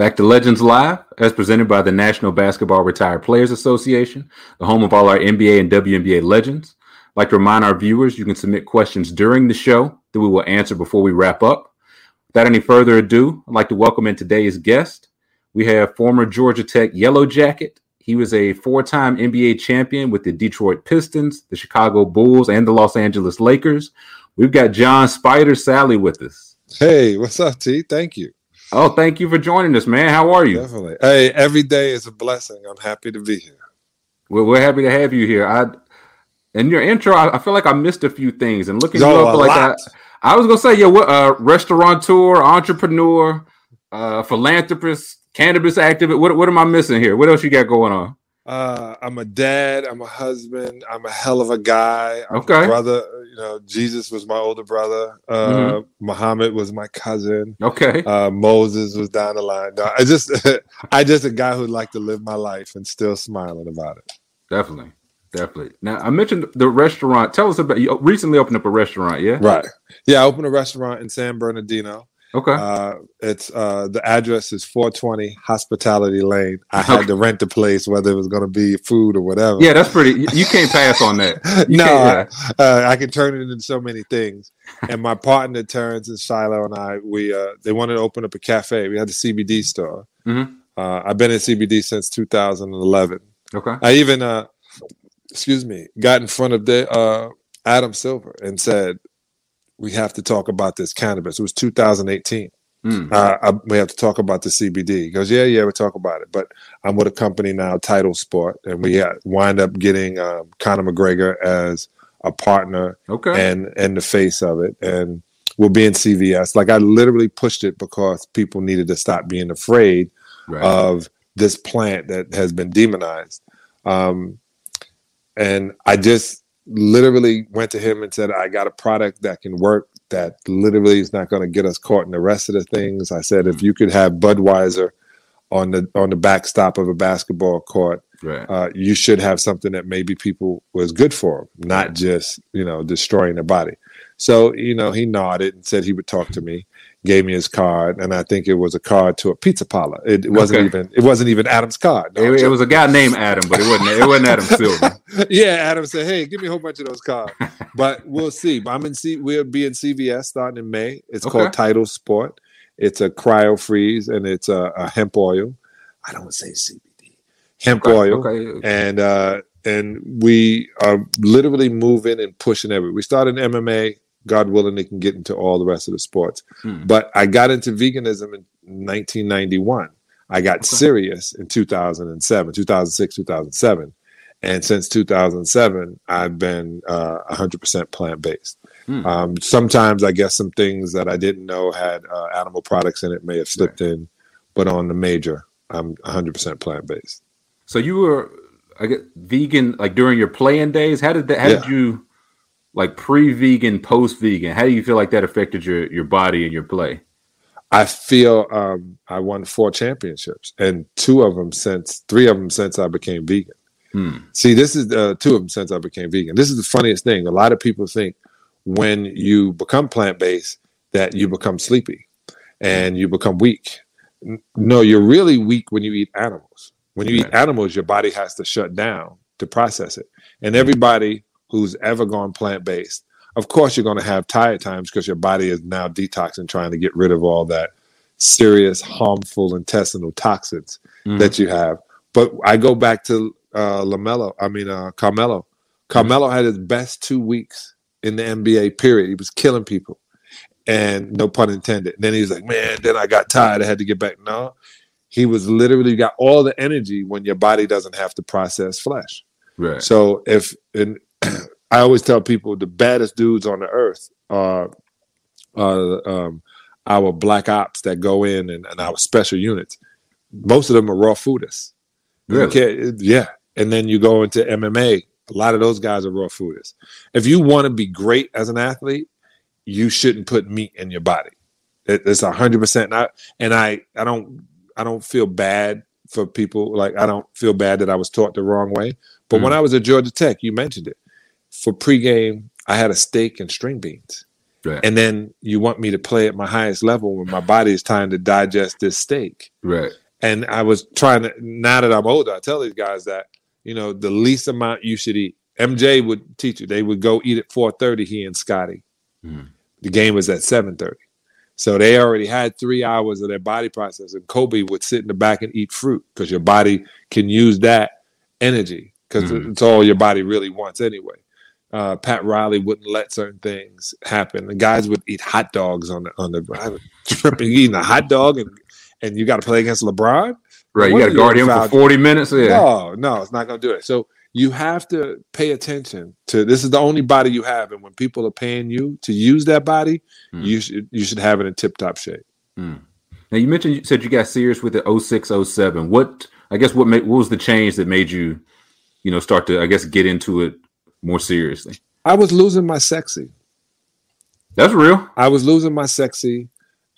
back to Legends Live, as presented by the National Basketball Retired Players Association, the home of all our NBA and WNBA legends. I'd like to remind our viewers you can submit questions during the show that we will answer before we wrap up. Without any further ado, I'd like to welcome in today's guest. We have former Georgia Tech Yellow Jacket. He was a four time NBA champion with the Detroit Pistons, the Chicago Bulls, and the Los Angeles Lakers. We've got John Spider Salley with us. Hey, what's up, T? Thank you. Oh, thank you for joining us, man. How are you? Definitely. Hey, every day is a blessing. I'm happy to be here. We're, we're happy to have you here. I in your intro, I, I feel like I missed a few things, and looking No, you up, like I. I was gonna say, yeah, what uh, restaurateur, entrepreneur, uh, philanthropist, cannabis activist. What what am I missing here? What else you got going on? Uh, I'm a dad. I'm a husband. I'm a hell of a guy. I'm a Okay. brother. You know, Jesus was my older brother. Uh, Mhm. Muhammad was my cousin. Okay, Uh, Moses was down the line. No, I just, I just a guy who like to live my life and still smiling about it. definitely, definitely. Now I mentioned the restaurant. Tell us about you recently opened up a restaurant. Yeah. Right. Yeah, I opened a restaurant in San Bernardino. Okay. Uh, it's uh, the address is 420 Hospitality Lane. I had to rent the place, whether it was going to be food or whatever. yeah, that's pretty. You, can't pass on that. You no, I, uh, I can turn it into so many things. And my partner Terrence and Shiloh and I, we uh, they wanted to open up a cafe. We had the CBD store. Mhm. Uh, I've been in CBD since 2011. Okay. I even, uh, excuse me, got in front of the uh, Adam Silver and said, "We have to talk about this cannabis." It was 2018 Mm. uh, I, we have to talk about the CBD. He goes, yeah, yeah, we'll talk about it. But I'm with a company now, Title Sport, and we uh, wind up getting um, Conor McGregor as a partner Okay. and and the face of it, and we'll be in CVS. Like I literally pushed it because people needed to stop being afraid right. of this plant that has been demonized. Um, and I just literally went to him and said, I got a product that can work that literally is not going to get us caught in the rest of the things. I said, if you could have Budweiser on the on the backstop of a basketball court, right. uh, you should have something that maybe people was good for 'em, not just you know destroying their body. So you know he nodded and said he would talk to me, gave me his card, and I think it was a card to a pizza parlor. It, it wasn't Okay. even it wasn't even Adam's card. No, It, it was a guy named Adam, but it wasn't. It wasn't Adam Silver. yeah, Adam said, "Hey, give me a whole bunch of those cards." but we'll see. I'm in C. We'll be in CVS starting in May. It's Okay. called Title Sport. It's a cryo freeze and it's a, a hemp oil. I don't say CBD. Hemp Okay, oil. okay. And uh, and we are literally moving and pushing every. We started in MMA. God willing, they can get into all the rest of the sports. Hmm. But I got into veganism in 1991. I got Okay. serious in 2007, 2006, 2007. And since 2007, I've been uh, 100% plant based. Hmm. Um, sometimes I guess some things that I didn't know had uh, animal products in it may have slipped in, but on the major, I'm 100% plant based. So you were, I guess, vegan like during your playing days. How did that? How did you like pre-vegan, post-vegan? How do you feel like that affected your your body and your play? I feel um, I won four championships, and two of them since three of them since I became vegan. Hmm. See, this is uh, two of them since I became vegan. This is the funniest thing. A lot of people think when you become plant based that you become sleepy and you become weak. No, you're really weak when you eat animals. When you eat animals, your body has to shut down to process it. And everybody who's ever gone plant based, of course, you're going to have tired times because your body is now detoxing, trying to get rid of all that serious, harmful intestinal toxins Mhm. that you have. But I go back to uh, Lamelo. I mean, uh, Carmelo. Carmelo had his best two weeks in the NBA. Period. He was killing people, and no pun intended. And then he was like, "Man, then I got tired. I had to get back." No, he was literally got all the energy when your body doesn't have to process flesh. Right. So if and I always tell people the baddest dudes on the earth are uh, um, our black ops that go in and, and our special units. Most of them are raw foodists. Really? yeah. And then you go into MMA. A lot of those guys are raw foodists. If you want to be great as an athlete, you shouldn't put meat in your body. It- it's a hundred percent. And I and I I don't I don't feel bad for people. Like I don't feel bad that I was taught the wrong way. But when I was at Georgia Tech, you mentioned it. For pregame, I had a steak and string beans. Right. And then you want me to play at my highest level when my body is trying to digest this steak. right. And I was trying to now that I'm older, I tell these guys that, you know, the least amount you should eat. MJ would teach you. They would go eat at 4:30, he and Scottie. Mhm. The game was at 7:30. So they already had three hours of their body process. And Kobe would sit in the back and eat fruit because your body can use that energy because Mhm. it's all your body really wants anyway. Uh, Pat Riley wouldn't let certain things happen. The guys would eat hot dogs on the on the tripping eating a hot dog and and you got to play against LeBron. Right. You got to guard him for 40 minutes. Yeah. No, no, it's not going to do it. So you have to pay attention to this is the only body you have, and when people are paying you to use that body, Hmm. you should you should have it in tip top shape. Now you mentioned you said you got serious with the 06, 07. What I guess what made what was the change that made you, you know, start to I guess get into it more seriously? I was losing my sexy. That's real. I was losing my sexy,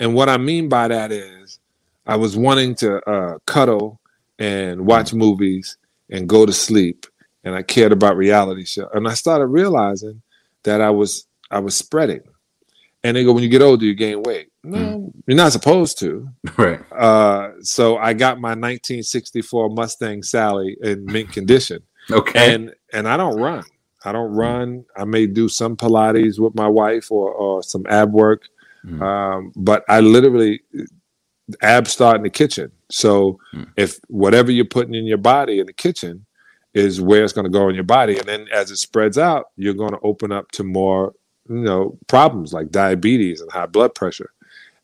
and what I mean by that is, I was wanting to uh, cuddle and watch movies and go to sleep, and I cared about reality show. And I started realizing that I was I was spreading. And they go, when you get older, you gain weight. No, you're not supposed to. Right. Uh, so I got my 1964 Mustang Sally in mint condition, Okay. and and I don't run. I don't run. I may do some Pilates with my wife or or some ab work, Mm. um, but I literally abs start in the kitchen. So Mm. if whatever you're putting in your body in the kitchen is where it's going to go in your body, and then as it spreads out, you're going to open up to more you know problems like diabetes and high blood pressure.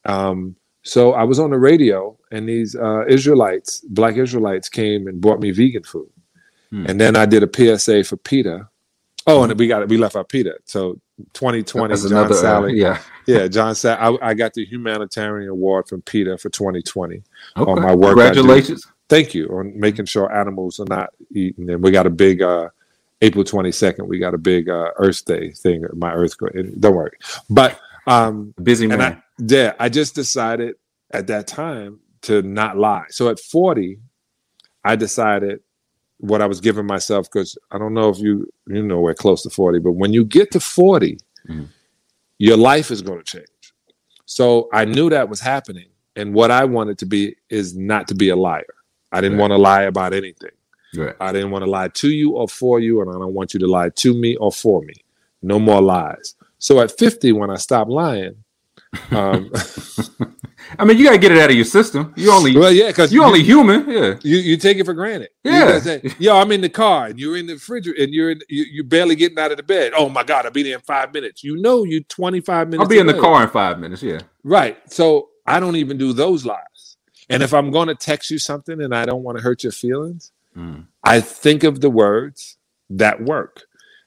Um, so I was on the radio, and these uh, Israelites, black Israelites, came and brought me vegan food, Hmm. and then I did a PSA for PETA. Oh, and we got it. we left out PETA. So 2020, That's John another uh, yeah. yeah, John Salley. I, I got the humanitarian award from PETA for 2020. Okay. my work Congratulations. Thank you on making sure animals are not eaten. And we got a big uh, April 22nd. We got a big uh, Earth Day thing. My Earth, don't worry. But um, Busy man. and I, yeah, I just decided at that time to not lie. So at 40, I decided what I was giving myself because I don't know if you you know we're close to 40, but when you get to 40, Mhm. your life is going to change. So I knew that was happening. And what I wanted to be is not to be a liar. I didn't Right. want to lie about anything. right. I didn't want to lie to you or for you, and I don't want you to lie to me or for me. No more lies. So at 50, when I stopped lying, um, I mean, you gotta get it out of your system. You only well, yeah, because you only human. Yeah. you, you take it for granted. Yeah. say, Yo, I'm in the car, and you're in the refrigerator, and you're in, you, you're barely getting out of the bed. Oh my God, I'll be there in five minutes. You know, you 25 minutes. I'll be in the car in five minutes. Yeah. Right. So I don't even do those lies. And if I'm going to text you something and I don't want to hurt your feelings, Mm. I think of the words that work.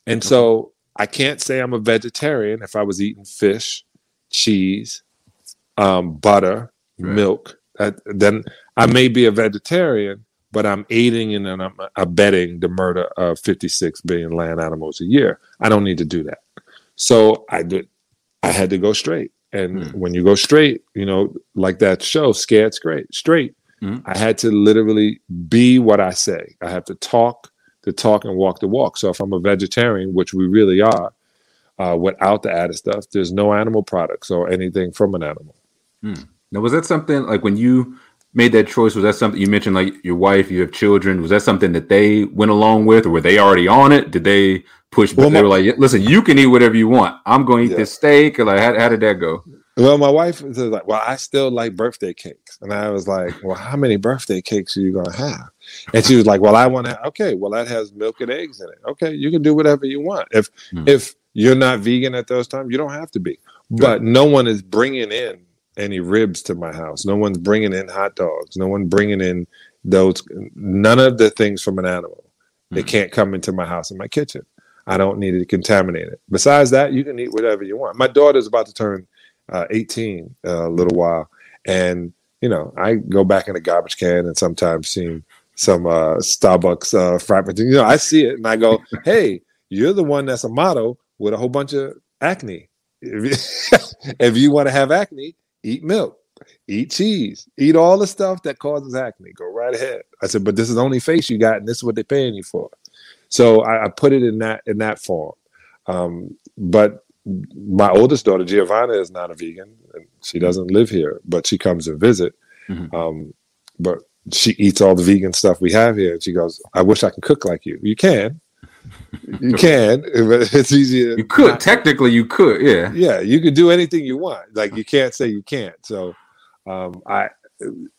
And so I can't say I'm a vegetarian if I was eating fish, cheese, um, butter, Right. milk. That, then I may be a vegetarian, but I'm aiding and I'm abetting the murder of 56 billion land animals a year. I don't need to do that. So I did. I had to go straight. And Hmm. when you go straight, you know, like that show, Scared Straight, straight, Mhm. I had to literally be what I say. I have to talk the talk and walk the walk. So if I'm a vegetarian, which we really are, uh, without the added stuff, there's no animal products or anything from an animal. Now, was that something like when you made that choice? Was that something you mentioned, like your wife, you have children? Was that something that they went along with, or were they already on it? Did they push? Well, But they were like, "Listen, you can eat whatever you want. I'm going to eat Yeah. this steak." Or like, how, how did that go? Well, my wife was like, "Well, I still like birthday cakes," and I was like, "Well, how many birthday cakes are you gonna have?" And she was like, "Well, I want to." Okay, well, that has milk and eggs in it. Okay, you can do whatever you want. If Hmm. if you're not vegan at those times, you don't have to be. But no one is bringing in any ribs to my house. No one's bringing in hot dogs. No one bringing in those. None of the things from an animal. They can't come into my house in my kitchen. I don't need to contaminate it contaminated. Besides that, you can eat whatever you want. My daughter's about to turn uh, 18 uh, a little while, and you know I go back in the garbage can and sometimes see some uh, Starbucks uh, frappuccino. You know, I see it and I go, "Hey, you're the one that's a model with a whole bunch of acne. If you want to have acne, eat milk, eat cheese, eat all the stuff that causes acne. Go right ahead." I said, "But this is the only face you got, and this is what they're paying you for." So I, I put it in that in that form. Um, but my oldest daughter Giovanna is not a vegan, and she doesn't live here, but she comes and visit. Mhm. Um, but she eats all the vegan stuff we have here, and she goes, "I wish I could cook like you. You can, you can, but it's easier. You could technically, you could, yeah. yeah, you could do anything you want. Like you can't say you can't. So um, I,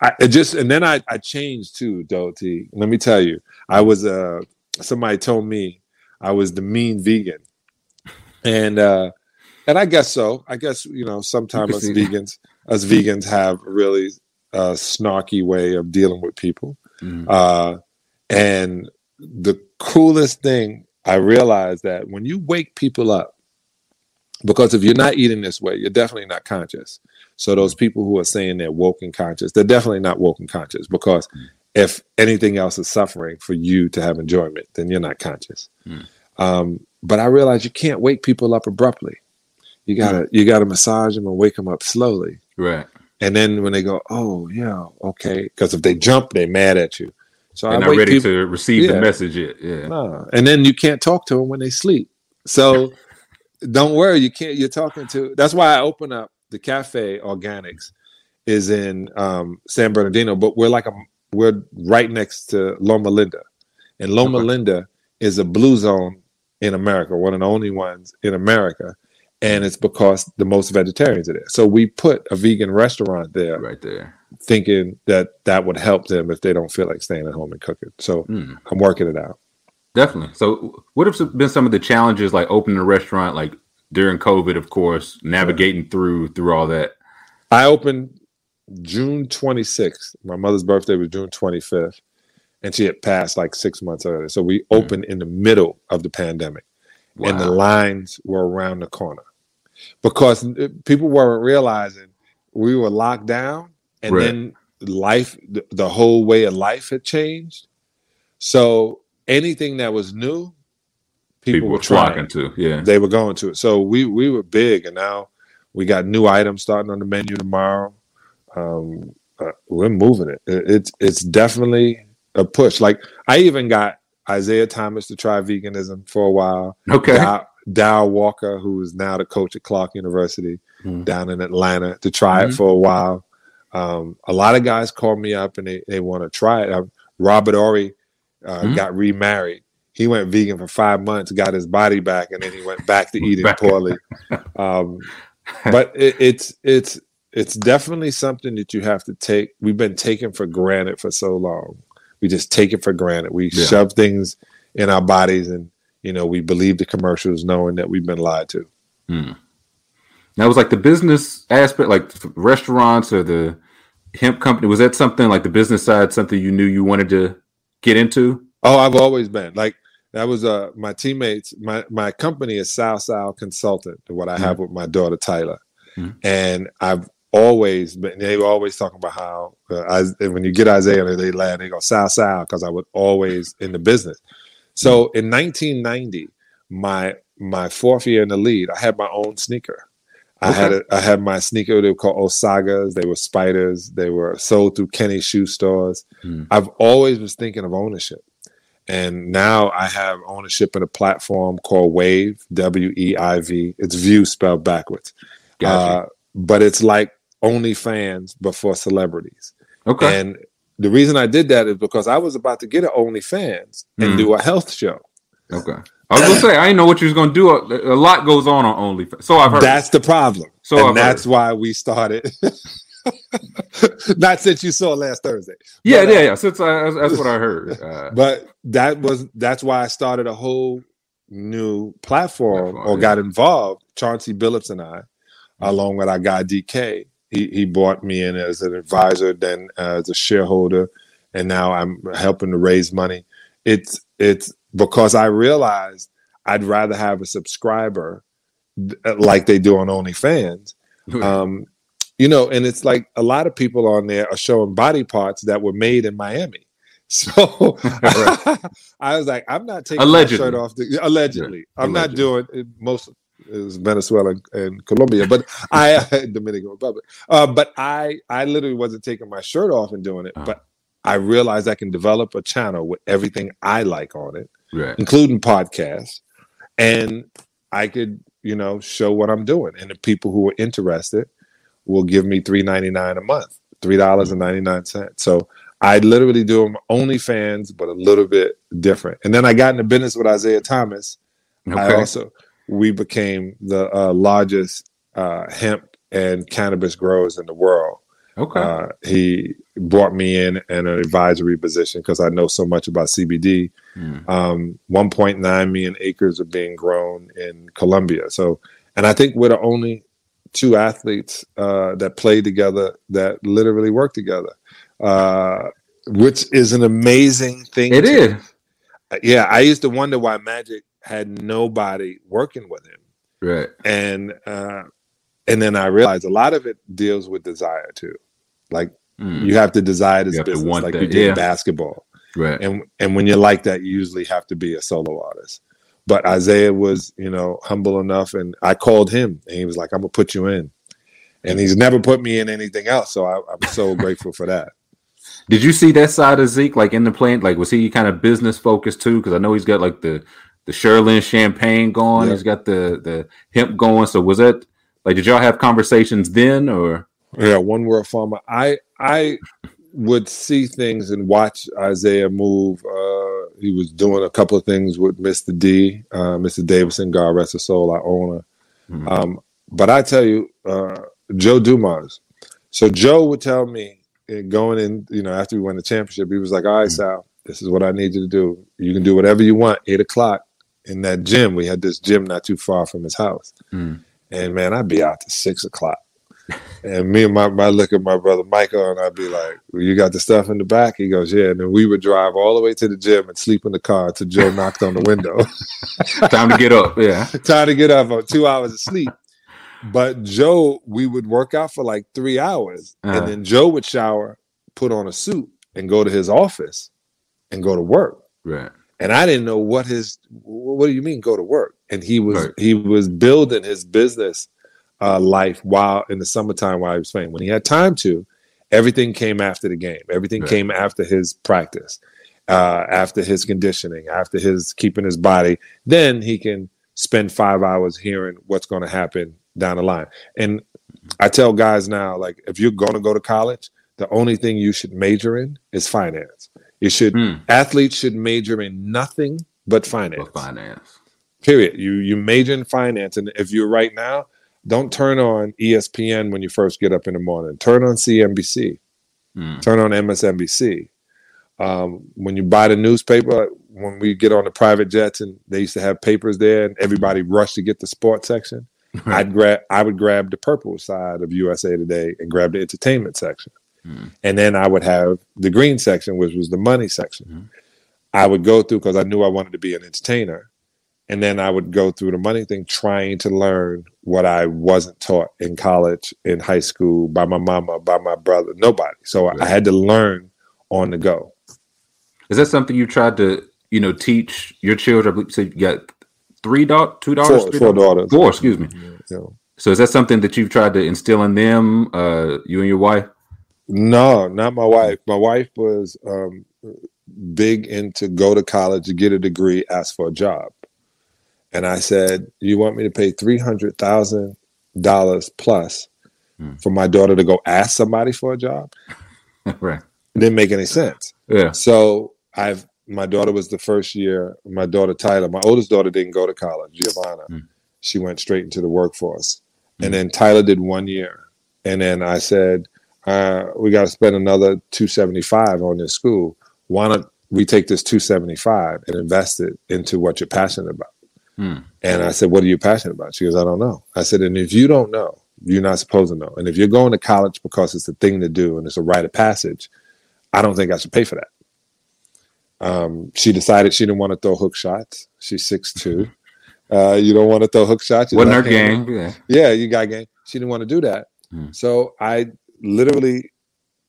I just and then I I changed too, Doty. Let me tell you, I was uh somebody told me I was the mean vegan, and uh and I guess so. I guess you know sometimes us vegans us vegans have a really uh, snarky way of dealing with people. Mhm. Uh, and the coolest thing I realized that when you wake people up, because if you're not eating this way, you're definitely not conscious. So those people who are saying they're woke and conscious, they're definitely not woke and conscious because if anything else is suffering for you to have enjoyment, then you're not conscious. Mm. Um, but I realized you can't wake people up abruptly. You gotta you gotta massage them and wake them up slowly. Right. And then when they go, oh yeah, okay, because if they jump, they're mad at you. So They're I not ready people, to receive Yeah. the message yet. Yeah. no. and then you can't talk to them when they sleep. So don't worry, you can't. You're talking to. That's why I open up the cafe organics is in um, San Bernardino, but we're like a we're right next to Loma Linda, and Loma Okay. Linda is a blue zone in America, one of the only ones in America, and it's because the most vegetarians are there. So we put a vegan restaurant there, Right there. Thinking that that would help them if they don't feel like staying at home and cooking. So Mm. I'm working it out. Definitely. So, what have been some of the challenges, like opening a restaurant, like during COVID, of course, navigating through through all that? I opened June 26th. My mother's birthday was June 25th, and she had passed like six months earlier. So we opened in the middle of the pandemic, and the lines were around the corner because uh, people weren't realizing we were locked down, and Right. then life, the, the whole way of life had changed. So anything that was new, people, People were were flocking to. Yeah. they were going to it. So we we were big, and now we got new items starting on the menu tomorrow. Um, uh, we're moving it. It- It's it's definitely a push. Like I even got Isiah Thomas to try veganism for a while. Okay. Dow, Dow Walker, who is now the coach at Clark University Mhm. down in Atlanta, to try Mhm. it for a while. Um, a lot of guys call me up and they, they want to try it. Uh, Robert Horry uh, Mhm. got remarried. He went vegan for five months, got his body back, and then he went back to eating poorly. Um, but it, it's it's it's definitely something that you have to take. We've been taken for granted for so long. We just take it for granted. We Yeah. shove things in our bodies, and you know we believe the commercials, knowing that we've been lied to. Hmm. That was like the business aspect, like restaurants or the hemp company. Was that something like the business side, something you knew you wanted to get into? Oh, I've always been like that. Was uh my teammates. My my company is South South Consultant. What I have with my daughter Tyler, Mhm. and I've always been. They were always talking about how uh, I, when you get Isiah, they laugh. They go South South because I was always in the business. So in 1990, my my fourth year in the lead, I had my own sneaker. I had a, I had my sneaker. They were called Osagas. They were spiders. They were sold through Kinney shoe stores. Hmm. I've always was thinking of ownership, and now I have ownership in a platform called Wave. W E I V. It's View spelled backwards. Gotcha. Uh, but it's like OnlyFans, but for celebrities. okay. And the reason I did that is because I was about to get an OnlyFans and Hmm. do a health show. okay. I was gonna say I didn't know what you was gonna do. A, a lot goes on on OnlyFans. So I've heard. That's the problem. So and I've that's heard. why we started. Not since you saw last Thursday. yeah, but, uh, yeah, yeah. Since I, that's- what I heard. Uh, But that was that's why I started a whole new platform Platform, or yeah. got involved. Chauncey Billups and I, along with our guy DK, he he brought me in as an advisor, then as a shareholder, and now I'm helping to raise money. It's it's because I realized I'd rather have a subscriber like they do on OnlyFans. Um, you know, and it's like a lot of people on there are showing body parts that were made in Miami. So I was like, I'm not taking Allegedly. my shirt off. The, allegedly, I'm not doing it. Most is Venezuela and, and Colombia, but I Dominican Republic. Uh, but I I literally wasn't taking my shirt off and doing it. Uh-huh. But I realized I can develop a channel with everything I like on it, right. including podcasts, and I could you know show what I'm doing, and the people who are interested will give me three ninety nine a month, three dollars and ninety nine cents. So I literally do them only fans, but a little bit different. And then I got into business with Isiah Thomas. I Okay. also we became the uh, largest uh, hemp and cannabis growers in the world. Okay. Uh, he brought me in in an advisory position because I know so much about CBD. Mm. Um, 1.9 million acres are being grown in Colombia. So, and I think we're the only two athletes uh, that play together that literally work together, uh, which is an amazing thing. It to- is. Yeah, I used to wonder why Magic had nobody working with him Right. and uh and then i realized a lot of it deals with desire too like Mm. you have to desire this business like that, you did yeah. basketball Right. and and when you're like that you usually have to be a solo artist but isiah was you know humble enough and i called him and he was like i'm gonna put you in and he's never put me in anything else so I, i'm so grateful for that Did you see that side of Zeke like in the plant? Like was he kind of business focused too? Because I know he's got like the the Cheurlin champagne going. Yeah. He's got the the hemp going. So was that like did y'all have conversations then or Yeah, One World Pharma. I I would see things and watch Isiah move. Uh, he was doing a couple of things with Mr. D, uh, Mr. Davidson, God rest his soul, our owner. Mhm. Um, but I tell you, uh, Joe Dumars. So Joe would tell me going in, you know, after we won the championship, he was like, "All right, Sal, this is what I need you to do. You can do whatever you want. Eight o'clock in that gym. We had this gym not too far from his house, Mm. and man, I'd be out to six o'clock." And me and my, my look at my brother Michael, and I'd be like, well, "You got the stuff in the back?" He goes, "Yeah." And then we would drive all the way to the gym and sleep in the car until Joe knocked on the window. time to get up? Yeah. Time to get up on two hours of sleep. But Joe, we would work out for like three hours, Uh-huh. and then Joe would shower, put on a suit, and go to his office and go to work. Right. And I didn't know what his what do you mean go to work? And he was Right. he was building his business uh, life while in the summertime while he was playing. When he had time to, everything came after the game. Everything Right. came after his practice, uh, after his conditioning, after his keeping his body. Then he can spend five hours hearing what's going to happen down the line. And I tell guys now, like if you're going to go to college, the only thing you should major in is finance. You should Mm. athletes should major in nothing but finance. For finance. Period. You you major in finance, and if you're right now, don't turn on ESPN when you first get up in the morning. Turn on CNBC. Mm. Turn on MSNBC. Um, when you buy the newspaper, when we get on the private jets, and they used to have papers there, and everybody rushed to get the sports section. Right. I'd grab I would grab the purple side of USA Today and grab the entertainment section. Mm. And then I would have the green section, which was the money section. Mhm. I would go through because I knew I wanted to be an entertainer. And then I would go through the money thing, trying to learn what I wasn't taught in college, in high school, by my mama, by my brother, nobody. So I had to learn on the go. Is that something you tried to, you know, teach your children? So you got three daughters, two daughters, Four, four daughters. Four, excuse me. Know. So is that something that you've tried to instill in them, uh, you and your wife? No, not my wife. My wife was um, big into go to college, get a degree, ask for a job. And I said, "You want me to pay three hundred thousand dollars plus Hmm. for my daughter to go ask somebody for a job?" right. It didn't make any sense. Yeah. So I've my daughter was the first year. My daughter Tyler, my oldest daughter, didn't go to college. Giovanna, Mm. she went straight into the workforce, and then Tyler did one year, and then I said, uh, "We got to spend another two seventy five on this school. Why don't we take this two seventy five and invest it into what you're passionate about?" Mm. And I said, What are you passionate about? She goes, I don't know. I said, And if you don't know, you're not supposed to know. And if you're going to college because it's the thing to do and it's a rite of passage, I don't think I should pay for that. Um, she decided she didn't want to throw hook shots. She's six two. Uh, you don't want to throw hook shots. Wasn't her game. Yeah. Yeah, you got game. She didn't want to do that. Hmm. So I literally,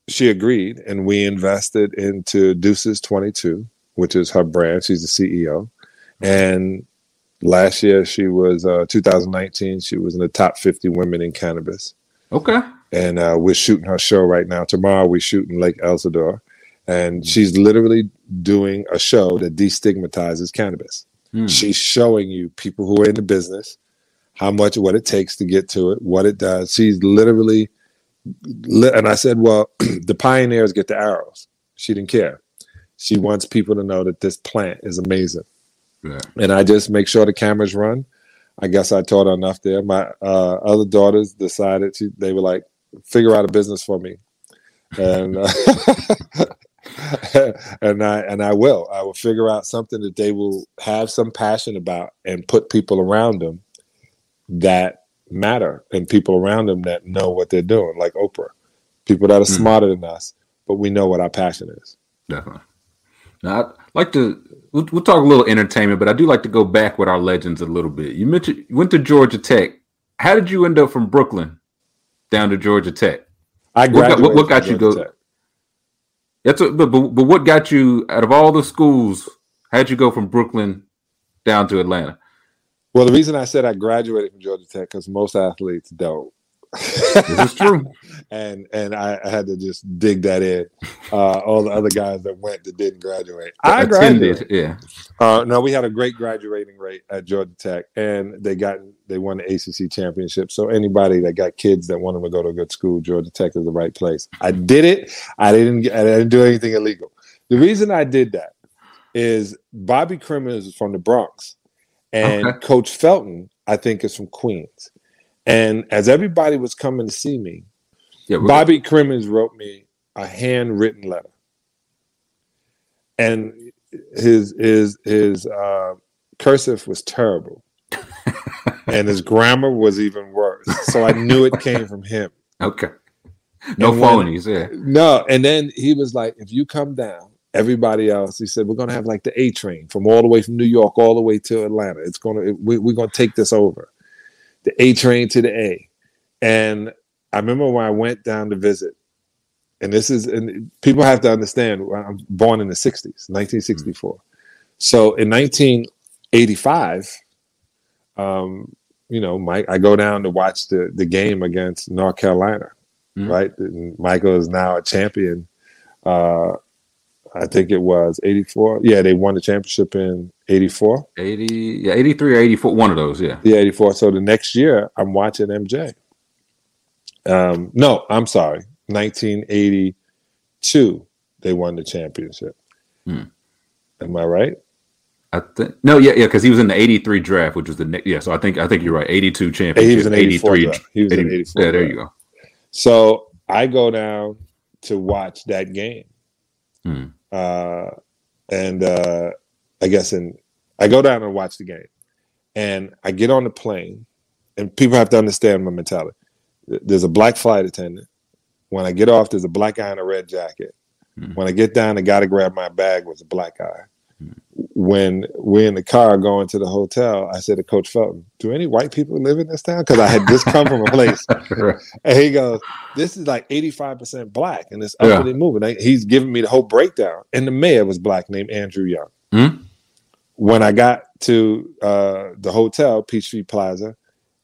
she agreed, and we invested into Deuces 22, which is her brand. She's the CEO. And last year, she was, uh, 2019, she was in the top 50 women in cannabis. Okay. And uh, we're shooting her show right now. Tomorrow, we're shooting Lake Elsinore. And she's literally doing a show that destigmatizes cannabis. Hmm. She's showing you people who are in the business how much what it takes to get to it, what it does. She's literally, li- and I said, well, the pioneers get the arrows. She didn't care. She wants people to know that this plant is amazing, Yeah. and I just make sure the cameras run. I guess I taught her enough there. My uh, other daughters decided to. They were like, figure out a business for me, and uh, and I and I will. I will figure out something that they will have some passion about and put people around them that matter and people around them that know what they're doing, like Oprah. People that are Mm. smarter than us, but we know what our passion is. Definitely. Now, I'd like to, we'll, we'll talk a little entertainment, but I do like to go back with our legends a little bit. You mentioned you went to Georgia Tech. How did you end up from Brooklyn down to Georgia Tech? I What got- graduated. what- what got from you go- Tech. That's a, but, but but what got you out of all the schools? How'd you go from Brooklyn down to Atlanta? Well, the reason I said I graduated from Georgia Tech because most athletes don't. This is true. and and I, I had to just dig that in. Uh, all the other guys that went that didn't graduate. I graduated. Attended, yeah. Uh, no, we had a great graduating rate at Georgia Tech, and they got they won the ACC championship. So anybody that got kids that wanted to go to a good school, Georgia Tech is the right place. I did it. I didn't. I didn't do anything illegal. The reason I did that is Bobby Cremins is from the Bronx, and Okay. Coach Felton, I think, is from Queens. And as everybody was coming to see me, Yeah, Bobby Cremins wrote me a handwritten letter, and his his his uh, cursive was terrible, and his grammar was even worse. So I knew it came from him. Okay. No And when- phonies, yeah. No, and then he was like, "If you come down, everybody else," he said, "We're gonna have like the A train from all the way from New York all the way to Atlanta. It's gonna we, we're gonna take this over, the A train to the A." And I remember when I went down to visit, and this is and people have to understand. I'm born in the '60s, 1964. So in 1985, um, you know, Mike, I go down to watch the the game against North Carolina Mhm. right? And Michael is now a champion. Uh, I think it was 84. Yeah, they won the championship in 84. 80, yeah, 83 or 84, one of those, yeah. Yeah, 84. So the next year, I'm watching MJ. Um, no, I'm sorry. 1982, they won the championship. Hmm. Am I right? I think no, yeah, yeah, because he was in the '83 draft, which was the next. Yeah, so I think I think you're right. '82 championship. He was in '83. He was in 84 Yeah, there you go. So I go down to watch that game. Hmm. Uh, and uh, I guess in I go down and watch the game. And I get on the plane, and people have to understand my mentality. There's a black flight attendant. When I get off, there's a black guy in a red jacket. Hmm. When I get down, the guy to grab my bag was a black guy. When we're in the car going to the hotel, I said to Coach Felton, "Do any white people live in this town?" Because I had just come from a place Right. and he goes, "This is like eighty-five percent black, and it's Yeah. upwardly moving." Like, He's giving me the whole breakdown, and the mayor was black, named Andrew Young. Hmm? When I got to uh, the hotel, Peachtree Plaza,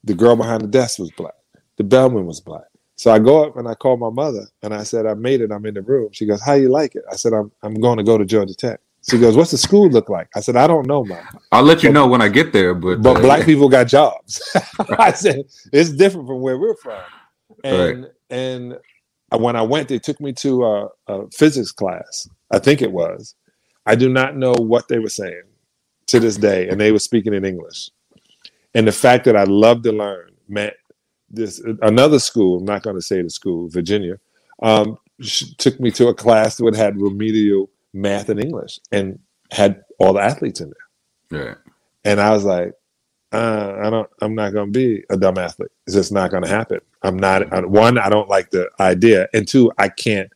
the girl behind the desk was black. The bellman was black. So I go up and I call my mother, and I said, "I made it. I'm in the room." She goes, "How you like it?" I said, "I'm I'm going to go to Georgia Tech." She goes, "What's the school look like?" I said, "I don't know, mom." I'll let you know when I get there, but but uh, black people got jobs. I said it's different from where we're from. And and when I went, they took me to a, a physics class. I think it was. I do not know what they were saying to this day, and they were speaking in English. And the fact that I love to learn meant this another school. I'm not going to say the school, Virginia, um, took me to a class that had remedial math and English, and had all the athletes in there. yeah. And I was like, uh, I don't, I'm not going to be a dumb athlete. It's just not going to happen. I'm not, I- one, I don't like the idea. And two, I can't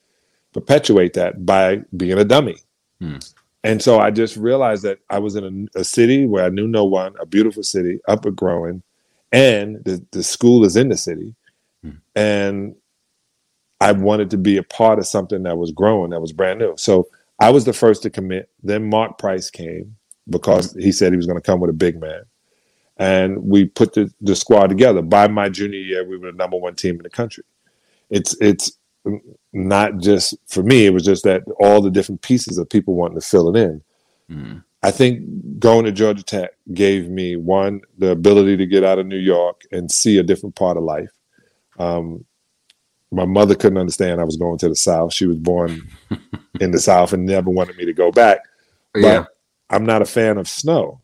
perpetuate that by being a dummy. Hmm. and so I just realized that I was in a, a city where I knew no one, a beautiful city, up and growing, and the, the school is in the city. Hmm. And I wanted to be a part of something that was growing, that was brand new. So I was the first to commit. Then Mark Price came because he said he was going to come with a big man. And we put the, the squad together. By my junior year, we were the number one team in the country. It's it's not just for me, it was just that all the different pieces of people wanting to fill it in. Mm. I think going to Georgia Tech gave me one the ability to get out of New York and see a different part of life. Um, my mother couldn't understand I was going to the South. She was born in the South and never wanted me to go back. But Yeah, I'm not a fan of snow,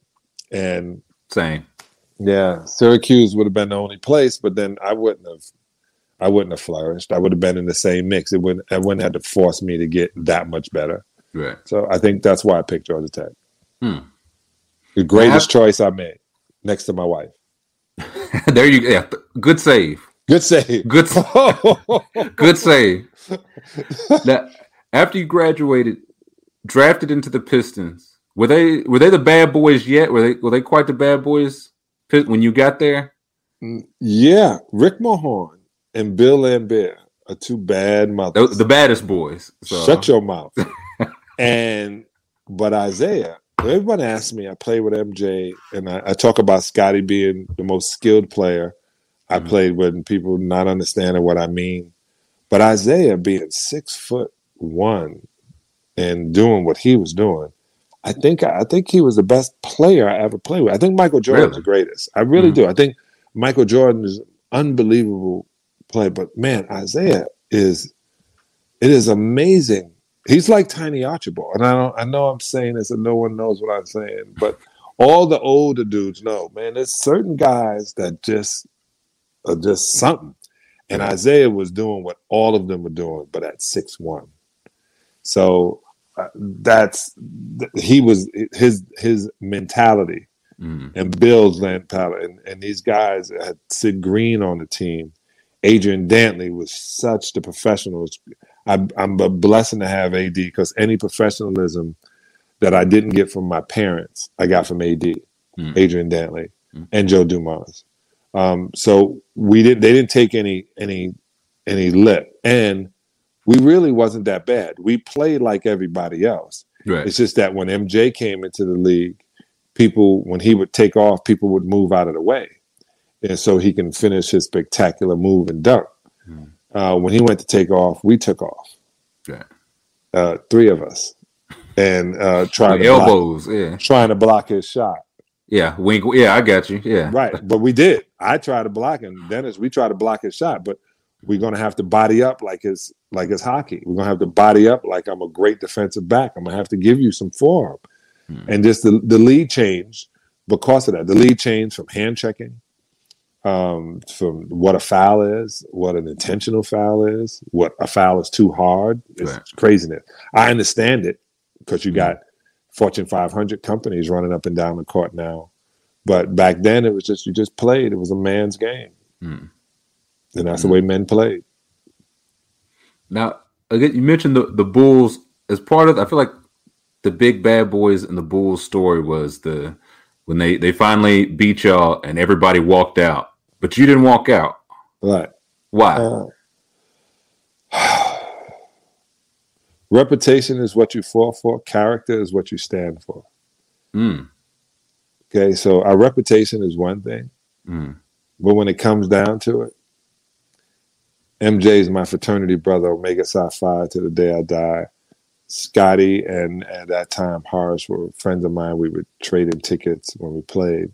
and same. yeah, Syracuse would have been the only place. But then I wouldn't have, I wouldn't have flourished. I would have been in the same mix. It wouldn't, it wouldn't have to force me to get that much better. Right. So I think that's why I picked Georgia Tech. Hmm. The greatest choice I made, next to my wife. there you go. Yeah, good save. Good save. Good good save. now, after you graduated, drafted into the Pistons, were they were they the bad boys yet? Were they were they quite the bad boys when you got there? Mm, yeah, Rick Mahorn and Bill Laimbeer are two bad The, mothers. the baddest boys. So. Shut your mouth. and but Isiah, everyone asks me, I play with MJ, and I, I talk about Scottie being the most skilled player I Mhm. played with, people not understanding what I mean. But Isiah being six foot one and doing what he was doing, I think I think he was the best player I ever played with. I think Michael Jordan's Really? the greatest. I really Mhm. do. I think Michael Jordan is unbelievable play. but man, Isiah is it is amazing. He's like Tiny Archibald, and I don't. I know I'm saying this, and no one knows what I'm saying, but all the older dudes know, man. There's certain guys that just are just something, and Isiah was doing what all of them were doing, but at six one. So uh, that's he was his his mentality Mm. and Bill's mentality, and, and these guys had Sid Green on the team. Adrian Dantley was such the professional. I, I'm a blessing to have AD because any professionalism that I didn't get from my parents, I got from AD, Mm. Adrian Dantley, Mm. and Joe Dumars. Um, so we didn't. They didn't take any any any lip, and we really wasn't that bad. We played like everybody else. Right. It's just that when MJ came into the league, people when he would take off, people would move out of the way, and so he can finish his spectacular move and dunk. Hmm. Uh, when he went to take off, we took off, Right. uh, three of us, and uh, trying The to block, elbows. Yeah. trying to block his shot. Yeah. Wink. Yeah, I got you. Yeah. Right, but we did. I tried to block him. Dennis, we tried to block his shot, but we're gonna have to body up like his like his hockey. We're gonna have to body up like I'm a great defensive back. I'm gonna have to give you some forearm. Hmm. And just the, the lead change because of that. The lead change from hand checking, um, from what a foul is, what an intentional foul is, what a foul is too hard. It's Right. craziness. I understand it because you Hmm. got Fortune 500 companies running up and down the court now. But back then, it was just you just played. It was a man's game, Mm. and that's the way men played. Now, again, you mentioned the, the Bulls as part of. I feel like the big bad boys in the Bulls story was the when they they finally beat y'all and everybody walked out, but you didn't walk out. Right. Why? Uh, reputation is what you fall for. Character is what you stand for. Mm, Okay, so our reputation is one thing, mm, but when it comes down to it, MJ is my fraternity brother, Omega Psi Phi, to the day I die. Scottie and at that time Horace were friends of mine. We would trade in tickets when we played.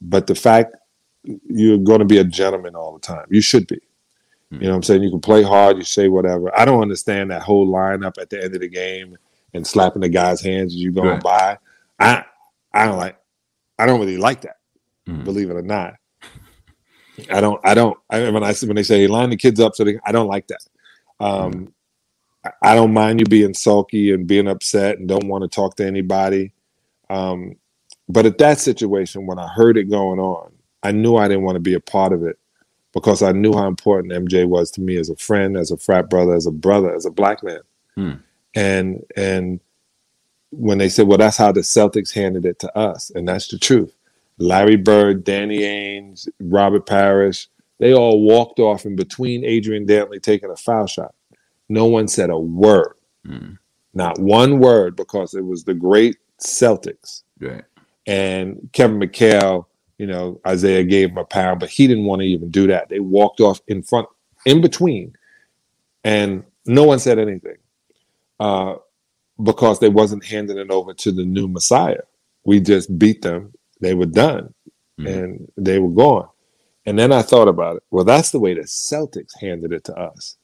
But the fact you're going to be a gentleman all the time, you should be. You know what I'm saying? You can play hard, you say whatever. I don't understand that whole lineup at the end of the game and slapping the guy's hands as you going Right. by. I I don't like I don't really like that, mm. believe it or not. I don't I don't I, when I when they say line the kids up so they I don't like that. Um I- I don't mind you being sulky and being upset and don't want to talk to anybody. Um, but at that situation, when I heard it going on, I knew I didn't want to be a part of it because I knew how important MJ was to me as a friend, as a frat brother, as a brother, as a black man. Hmm. And and when they said, "Well, that's how the Celtics handed it to us," and that's the truth. Larry Bird, Danny Ainge, Robert Parish, they all walked off in between Adrian Dantley taking a foul shot. No one said a word, Mm. not one word, because it was the great Celtics. Right. And Kevin McHale, you know, Isiah gave him a pound, but he didn't want to even do that. They walked off in front, in between, and no one said anything uh, because they wasn't handing it over to the new Messiah. We just beat them. They were done, Mhm. and they were gone. And then I thought about it. Well, that's the way the Celtics handed it to us.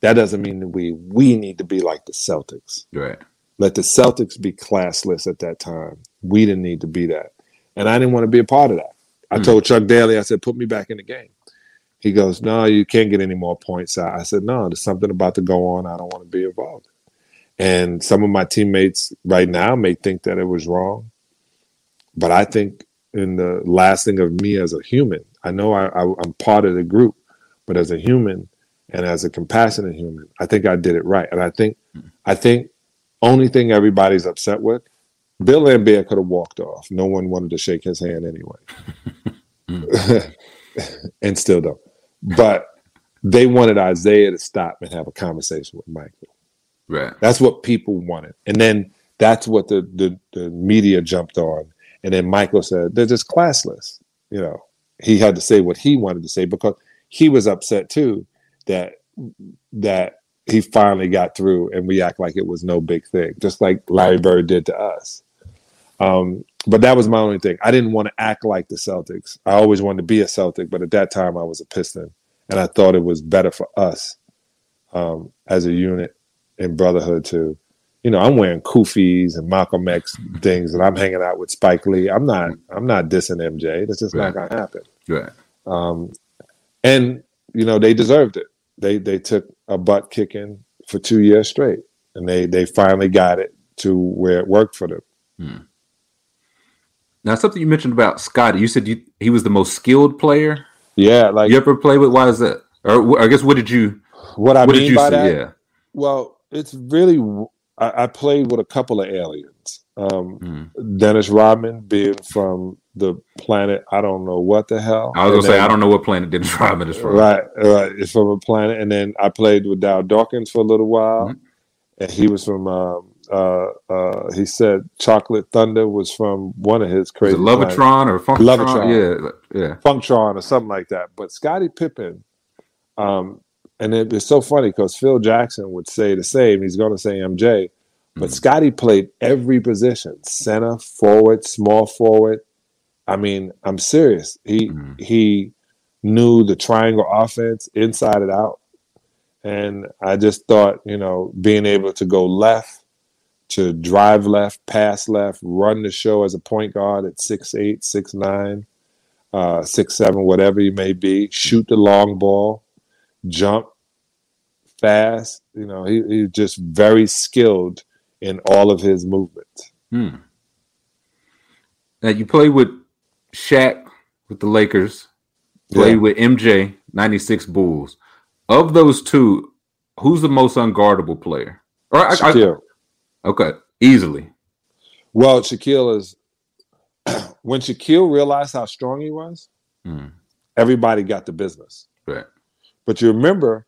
That doesn't mean that we we need to be like the Celtics Right. let the Celtics be classless at that time. We didn't need to be that. And I didn't want to be a part of that. I Hmm. told Chuck Daly, I said, put me back in the game. He goes, No, you can't get any more points. I I said, No, there's something about to go on. I don't want to be involved. And some of my teammates right now may think that it was wrong. But I think in the lasting of me as a human, I know I, I, I'm part of the group, but as a human and as a compassionate human, I think I did it right. And I think, I think only thing everybody's upset with, Bill Laimbeer could have walked off. No one wanted to shake his hand anyway. and still don't. But they wanted Isiah to stop and have a conversation with Michael. Right. That's what people wanted. And then that's what the, the, the media jumped on. And then Michael said, they're just classless. You know, he had to say what he wanted to say because he was upset too that that he finally got through and we act like it was no big thing, just like Larry Bird did to us. Um, but that was my only thing. I didn't want to act like the Celtics. I always wanted to be a Celtic, but at that time I was a Piston, and I thought it was better for us um, as a unit in brotherhood to, you know, I'm wearing Kufis and Malcolm X things, and I'm hanging out with Spike Lee. I'm not, I'm not dissing MJ. That's just not gonna happen. Right. Um, and you know they deserved it. They they took a butt kicking for two years straight, and they they finally got it to where it worked for them. Now, something you mentioned about Scottie, you said you, he was the most skilled player Yeah, like you ever play with. Why is that? Or I guess what did you what I what did mean you by see? that. Yeah. Well, it's really I, I played with a couple of aliens. Um, Mm. Dennis Rodman being from the planet I don't know what the hell. I was And gonna say I don't know what planet Dennis Rodman is from. Right, right. It's from a planet, and then I played with Darryl Dawkins for a little while, Mhm. and he was from. Um, uh, uh, he said Chocolate Thunder was from one of his crazy. Lovetron or Funkatron? Lovetron. Yeah, yeah. Funktron or something like that. But Scottie Pippen, um, and it, it's so funny because Phil Jackson would say the same. He's going to say MJ, but Mhm. Scottie played every position: center, forward, small forward. I mean, I'm serious. He Mhm. he knew the triangle offense inside and out, and I just thought, you know, being able to go left. To drive left, pass left, run the show as a point guard at six eight, six nine, uh, six seven, whatever you may be, shoot the long ball, jump fast. You know, he, he's just very skilled in all of his movements. Hmm. Now you played with Shaq with the Lakers, played Yeah. with MJ, 96 Bulls. Of those two, who's the most unguardable player? Or I, I, Shaquille. okay, easily. well, Shaquille is when Shaquille realized how strong he was, Hmm. everybody got the business. Right. But you remember,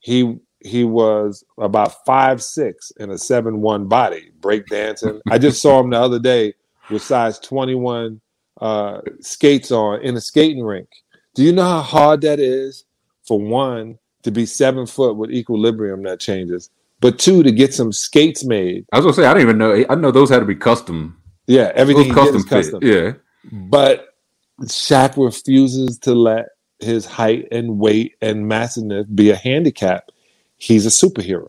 he he was about five six in a seven one body, break dancing. I just saw him the other day with size twenty one uh, skates on in a skating rink. Do you know how hard that is for one to be seven foot with equilibrium that changes, but two to get some skates made? I was gonna say I don't even know. I know those had to be custom. Yeah, everything Those he did custom custom. Yeah. But Shaq refuses to let his height and weight and massiveness be a handicap. He's a superhero.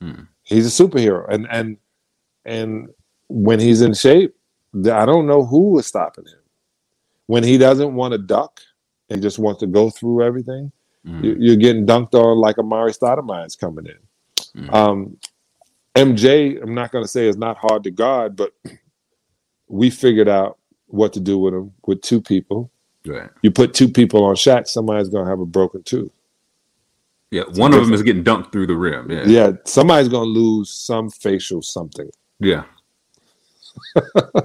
Hmm. He's a superhero, and and and when he's in shape, I don't know who is stopping him. When he doesn't want to duck and just wants to go through everything, Mm. you- you're getting dunked on like Amar'e Stoudemire's coming in. Mm. Um, MJ, I'm not going to say is not hard to guard, but we figured out what to do with him with two people. Right. You put two people on Shaq, somebody's going to have a broken tooth. Yeah. One of them is getting dunked through the rim. Yeah. Yeah, somebody's going to lose some facial something. Yeah.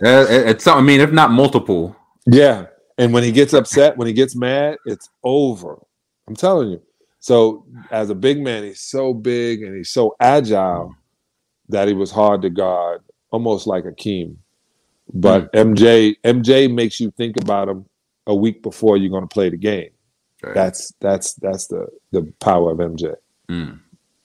It's I mean, if not multiple. Yeah. And when he gets upset, when he gets mad, it's over. I'm telling you. So as a big man, he's so big and he's so agile that he was hard to guard, almost like Akeem. But MJ, MJ makes you think about him a week before you're going to play the game. That's that's that's the the power of MJ. Mm.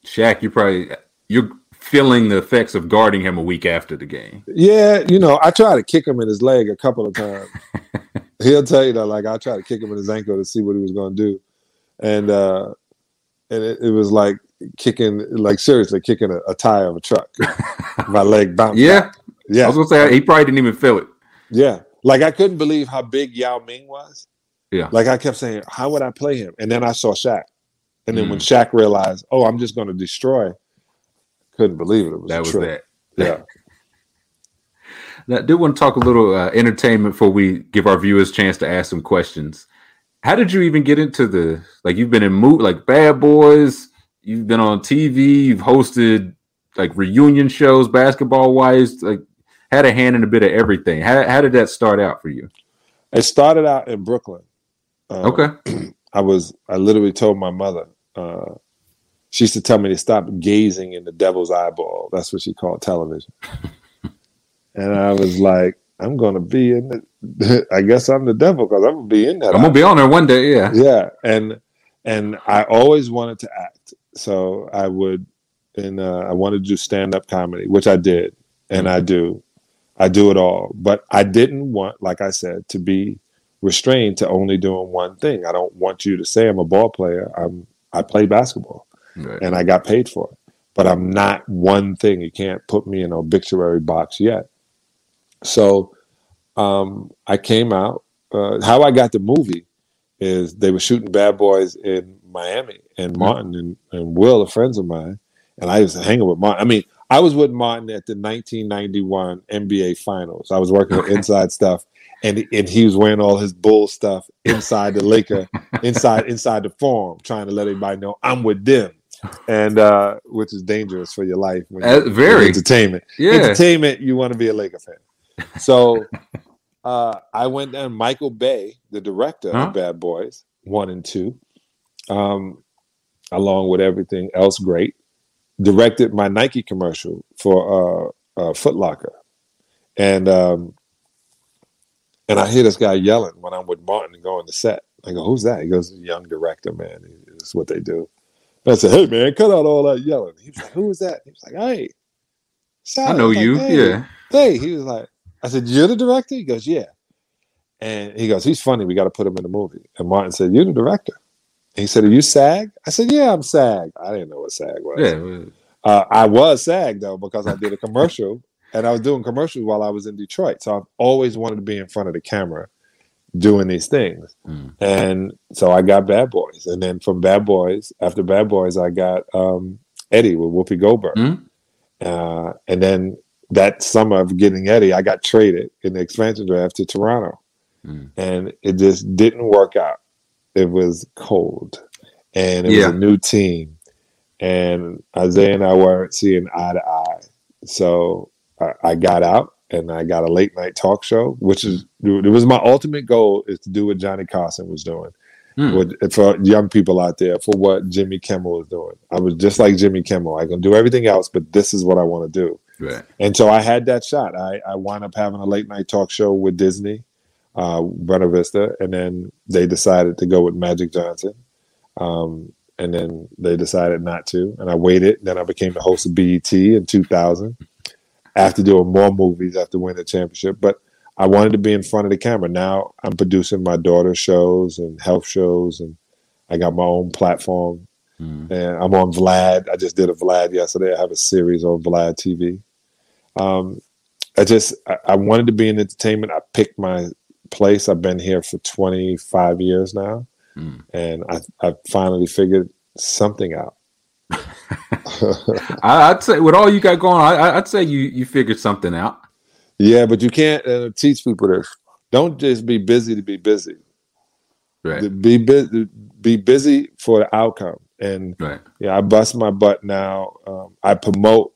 Shaq, you probably you're feeling the effects of guarding him a week after the game. Yeah, you know, I try to kick him in his leg a couple of times. He'll tell you that, like I tried to kick him in his ankle to see what he was going to do, and uh and it, it was like kicking, like seriously kicking a, a tire of a truck. My leg bounced. Yeah, back. yeah, I was gonna say he probably didn't even feel it. yeah. Like I couldn't believe how big Yao Ming was. Yeah. Like I kept saying, how would I play him? And then I saw Shaq, and then when Mm. Shaq realized, oh, I'm just going to destroy. Couldn't believe it. It was That was trip. that. Yeah. Now, I do want to talk a little uh, entertainment before we give our viewers a chance to ask some questions. How did you even get into the like? You've been in mo- like Bad Boys. You've been on TV. You've hosted like reunion shows, basketball wise. Like had a hand in a bit of everything. How how did that start out for you? It started out in Brooklyn. Uh, Okay. I was I literally told my mother. Uh, she used to tell me to stop gazing in the devil's eyeball. That's what she called television. and I was like, I'm gonna be in the. I guess I'm the devil because I'm gonna be in that. I'm gonna be on there one day. Yeah. yeah and and i always wanted to act so i would and uh, i wanted to do stand-up comedy which i did and i do i do it all but i didn't want like i said to be restrained to only doing one thing i don't want you to say i'm a ball player i'm i play basketball Right. and i got paid for it but i'm not one thing you can't put me in an obituary box yet so um, i came out uh, how i got the movie is they were shooting Bad Boys in Miami, and Martin and, and Will are friends of mine, and I was hanging with Martin. I mean, I was with Martin at the 1991 NBA Finals. I was working with inside stuff, and and he was wearing all his bull stuff inside the Laker, inside inside the forum, trying to let everybody know I'm with them, and uh, which is dangerous for your life. When Uh, very. entertainment, Yeah. entertainment. You want to be a Laker fan, so. Uh, I went down. Michael Bay, the director Huh? of Bad Boys one and two, um, along with everything else great, directed my Nike commercial for uh, uh, Foot Locker, and um, and I hear this guy yelling when I'm with Martin going to set. I go, "Who's that?" He goes, "Young director, man. That's what they do." I said, "Hey, man, cut out all that yelling." He was like, "Who is that?" He was like, "Hey." I Sal." know was like, you. "Hey." Yeah. Hey, he was like, I said, You're the director? He goes, Yeah. And he goes, He's funny. We got to put him in the movie. And Martin said, You're the director. And he said, Are you SAG? I said, Yeah, I'm SAG. I didn't know what SAG was. Yeah. Uh, I was SAG though, because I did a commercial and I was doing commercials while I was in Detroit. So I've always wanted to be in front of the camera doing these things. Mm. And so I got Bad Boys. And then from Bad Boys, after Bad Boys, I got um, Eddie with Whoopi Goldberg. Mm. Uh, and then that summer of getting Eddie, I got traded in the expansion draft to Toronto. Mm. And it just didn't work out. It was cold. And it Yeah. was a new team. And Isiah and I weren't seeing eye to eye. So I, I got out and I got a late night talk show, which is it was my ultimate goal is to do what Johnny Carson was doing. Hmm. With, for young people out there, for what Jimmy Kimmel was doing. I was just like Jimmy Kimmel. I can do everything else, but this is what I want to do. Right. And so I had that shot. I, I wound up having a late night talk show with Disney, uh, Buena Vista, and then they decided to go with Magic Johnson. Um, and then they decided not to. And I waited. Then I became the host of BET in 2000 after doing more movies after winning the championship. But I wanted to be in front of the camera. Now I'm producing my daughter's shows and health shows, and I got my own platform. Mm. And I'm on Vlad. I just did a Vlad yesterday. I have a series on Vlad TV. Um, I just I, I wanted to be in entertainment. I picked my place. I've been here for 25 years now, Mm. and I I finally figured something out. I, I'd say with all you got going on, I, I'd say you you figured something out. yeah, but you can't uh, teach people this. Don't just be busy to be busy. Right. Be busy. Be busy for the outcome. And Right. yeah, I bust my butt now. Um, I promote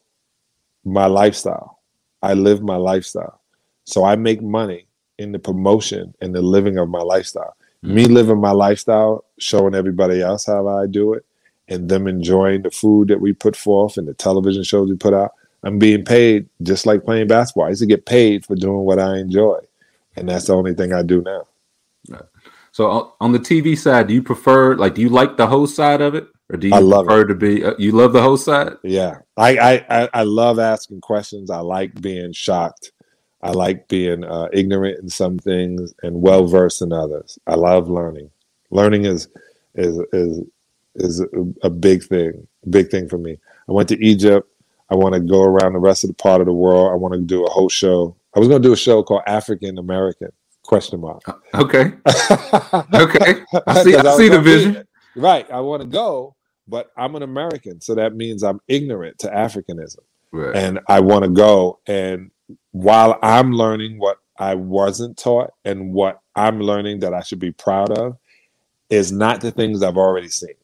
my lifestyle. I live my lifestyle. So I make money in the promotion and the living of my lifestyle. Me living my lifestyle, showing everybody else how I do it, and them enjoying the food that we put forth and the television shows we put out. I'm being paid just like playing basketball. I used to get paid for doing what I enjoy. And that's the only thing I do now. So on- the TV side, do you prefer like do you like the host side of it, or do you I love prefer to be uh, you love the host side? Yeah, I, I I I love asking questions. I like being shocked. I like being uh, ignorant in some things and well versed in others. I love learning. Learning is is is is a, a big thing, big thing for me. I went to Egypt. I want to go around the rest of the part of the world. I want to do a whole show. I was going to do a show called African American question mark. Uh, okay, okay, I see, I see the vision. Right. I want to go, but I'm an American, so that means I'm ignorant to Africanism Right. and I want to go. And while I'm learning what I wasn't taught and what I'm learning that I should be proud of, is not the things I've already seen.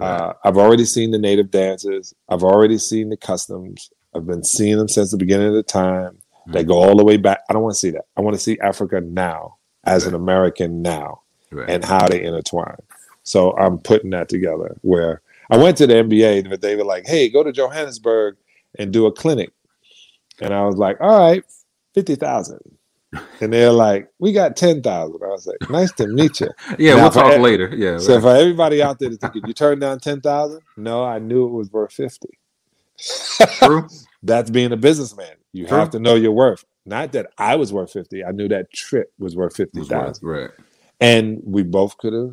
Uh, I've already seen the native dances. I've already seen the customs. I've been seeing them since the beginning of the time. They go all the way back. I don't want to see that. I want to see Africa now as an American now Right. and how they intertwine. So I'm putting that together. Where I went to the NBA, but they were like, "Hey, go to Johannesburg and do a clinic," and I was like, "All right, fifty thousand. And they're like, "We got ten thousand. I was like, "Nice to meet you." yeah, Now we'll talk later. Yeah. So right. for everybody out there that's thinking, you turned down ten thousand? No, I knew it was worth fifty. True. That's being a businessman. You True. have to know your worth. Not that I was worth fifty. I knew that trip was worth fifty Was right. and we both could have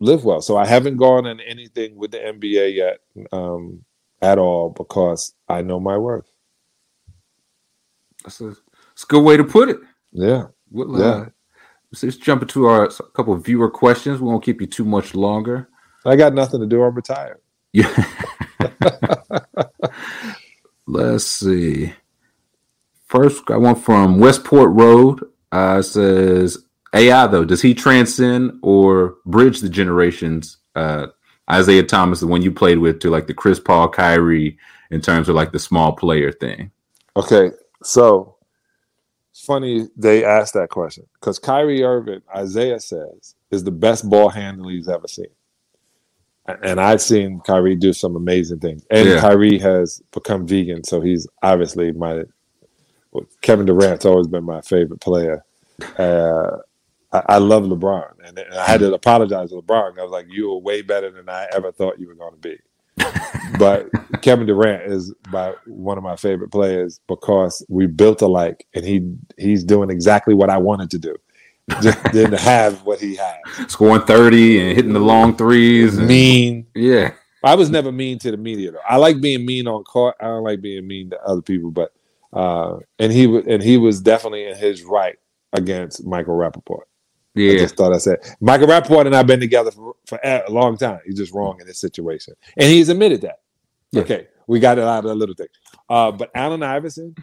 lived well. So I haven't gone on anything with the NBA yet um, at all because I know my worth. That's a, that's a good way to put it. Yeah, We'll, Yeah. uh, let's just jump into our a couple of viewer questions. We won't keep you too much longer. I got nothing to do. I'm retired. Yeah. Let's see. First, I want from Westport Road. Uh, says AI though, does he transcend or bridge the generations? Uh, Isiah Thomas, the one you played with, to like the Chris Paul, Kyrie, in terms of like the small player thing. Okay, so it's funny they asked that question because Kyrie Irving, Isiah says, is the best ball handler he's ever seen. And I've seen Kyrie do some amazing things. And Yeah. Kyrie has become vegan, so he's obviously my well, Kevin Durant's always been my favorite player. Uh, I, I love LeBron, and, and I had to apologize to LeBron. I was like, "You were way better than I ever thought you were going to be." But Kevin Durant is my one of my favorite players because we built alike, and he he's doing exactly what I wanted to do. Just didn't have what he has. Scoring 30 and hitting the long threes. And, Mean. Yeah. I was never mean to the media though. I like being mean on court. I don't like being mean to other people. But uh, and he and he was definitely in his right against Michael Rapaport. I just thought I said Michael Rapaport and I've been together for, for a long time. He's just wrong in this situation, and he's admitted that. Yeah. Okay, we got it out of the little thing. Uh, but Allen Iverson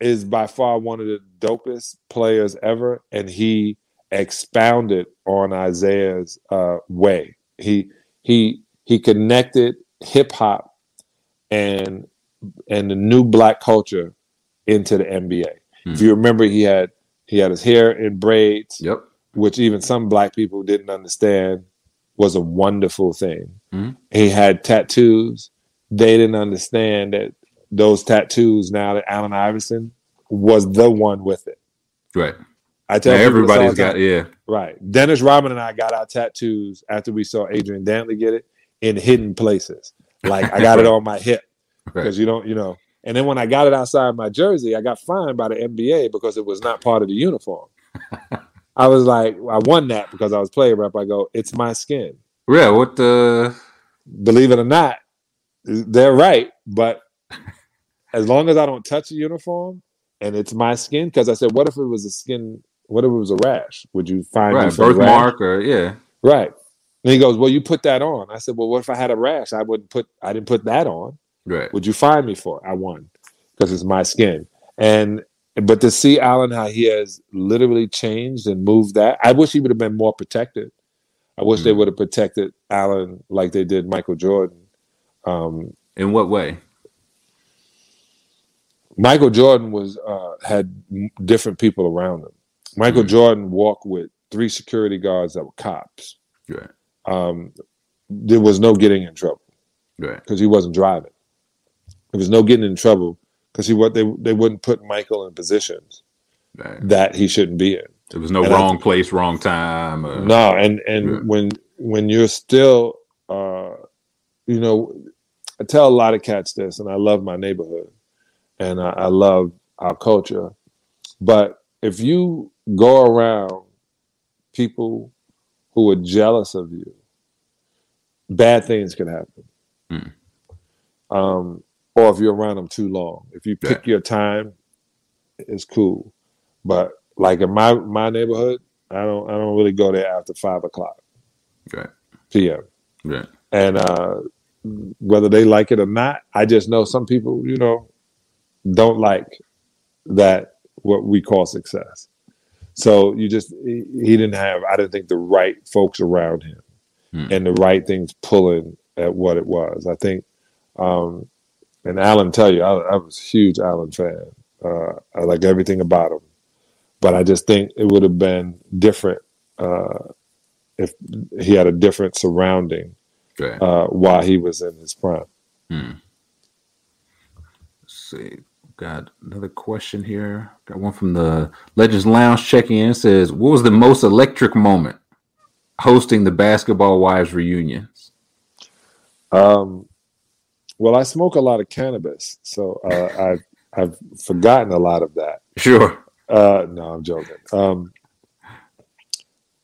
is by far one of the dopest players ever, and he expounded on Isiah's uh, way. He he he connected hip hop and and the new black culture into the NBA. If you remember, he had he had his hair in braids Yep. Which even some black people didn't understand was a wonderful thing. Mhm. He had tattoos. They didn't understand that those tattoos now that Allen Iverson was the one with it. Right. I Now tell all everybody's got, time. yeah. right. Dennis Rodman and I got our tattoos after we saw Adrian Dantley get it in hidden places. Like I got it on my hip Right. because you don't, you know. And then when I got it outside my jersey, I got fined by the NBA because it was not part of the uniform. I was like, I won that because I was player rep. I go, it's my skin. Yeah. What the. Believe it or not, they're right. But as long as I don't touch a uniform and it's my skin, because I said, what if it was a skin? What if it was a rash? Would you find me Right. Birthmark or, yeah. Right. And he goes, well, you put that on. I said, well, what if I had a rash? I wouldn't put. I didn't put that on. Right. Would you find me for? it? I won because it's my skin. And but to see Allen how he has literally changed and moved that, I wish he would have been more protected. I wish they Mhm. would have protected Allen like they did Michael Jordan. Um, In what way? Michael Jordan was uh, had different people around him. Michael Mhm. Jordan walked with three security guards that were cops. Right. Um, there was no getting in trouble Right. because he wasn't driving. There was no getting in trouble because he what they they wouldn't put Michael in positions that he shouldn't be in. There was no And I- wrong place, wrong time. Uh, No, and and Yeah. when when you're still, uh, you know, I tell a lot of cats this, and I love my neighborhood, and I, I love our culture, but if you go around people who are jealous of you, bad things can happen. Mm. Um, or if you're around them too long, if you pick your time, it's cool. But like in my my neighborhood, I don't I don't really go there after five o'clock Right. p.m. Right. And uh, whether they like it or not, I just know some people, you know, don't like that what we call success. So you just he he didn't have I didn't think the right folks around him Hmm. and the right things pulling at what it was. I think um and Allen tell you I, I was a huge Allen fan. Uh, I like everything about him, but I just think it would have been different uh, if he had a different surrounding Right. uh, while he was in his prime. Hmm. Let's see. Got another question here. Got one from the Legends Lounge checking in. Says, "What was the most electric moment hosting the Basketball Wives reunions?" Um, well, I smoke a lot of cannabis, so uh, I've I've forgotten a lot of that. Sure. Uh, no, I'm joking. Um,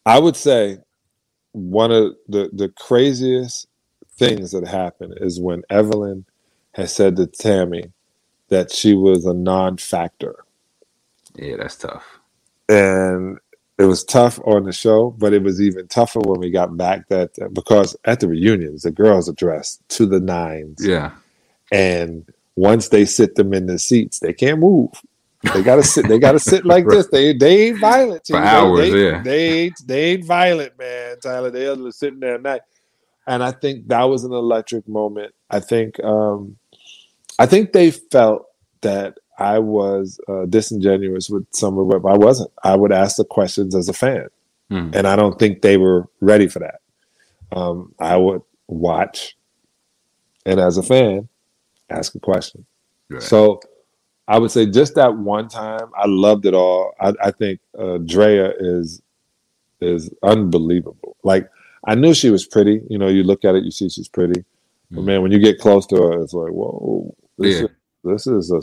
I would say one of the the craziest things that happened is when Evelyn has said to Tami that she was a non-factor, Yeah, that's tough. and it was tough on the show, but it was even tougher when we got back that because at the reunions the girls are dressed to the nines. Yeah. and once they sit them in the seats, they can't move. They gotta sit. They gotta sit like this. They they ain't violent For hours, They, yeah. they ain't they ain't violent, man. Tyler, they're sitting there at night, and I think that was an electric moment. I think um, I think they felt that I was uh, disingenuous with some of what I wasn't. I would ask the questions as a fan, Hmm. and I don't think they were ready for that. Um, I would watch, and as a fan, ask a question. Right. So I would say just that one time, I loved it all. I, I think uh, Draya is is unbelievable. Like I knew she was pretty. You know, you look at it, you see she's pretty. But Mhm. man, when you get close to her, it's like, whoa, this, Yeah. is, this is a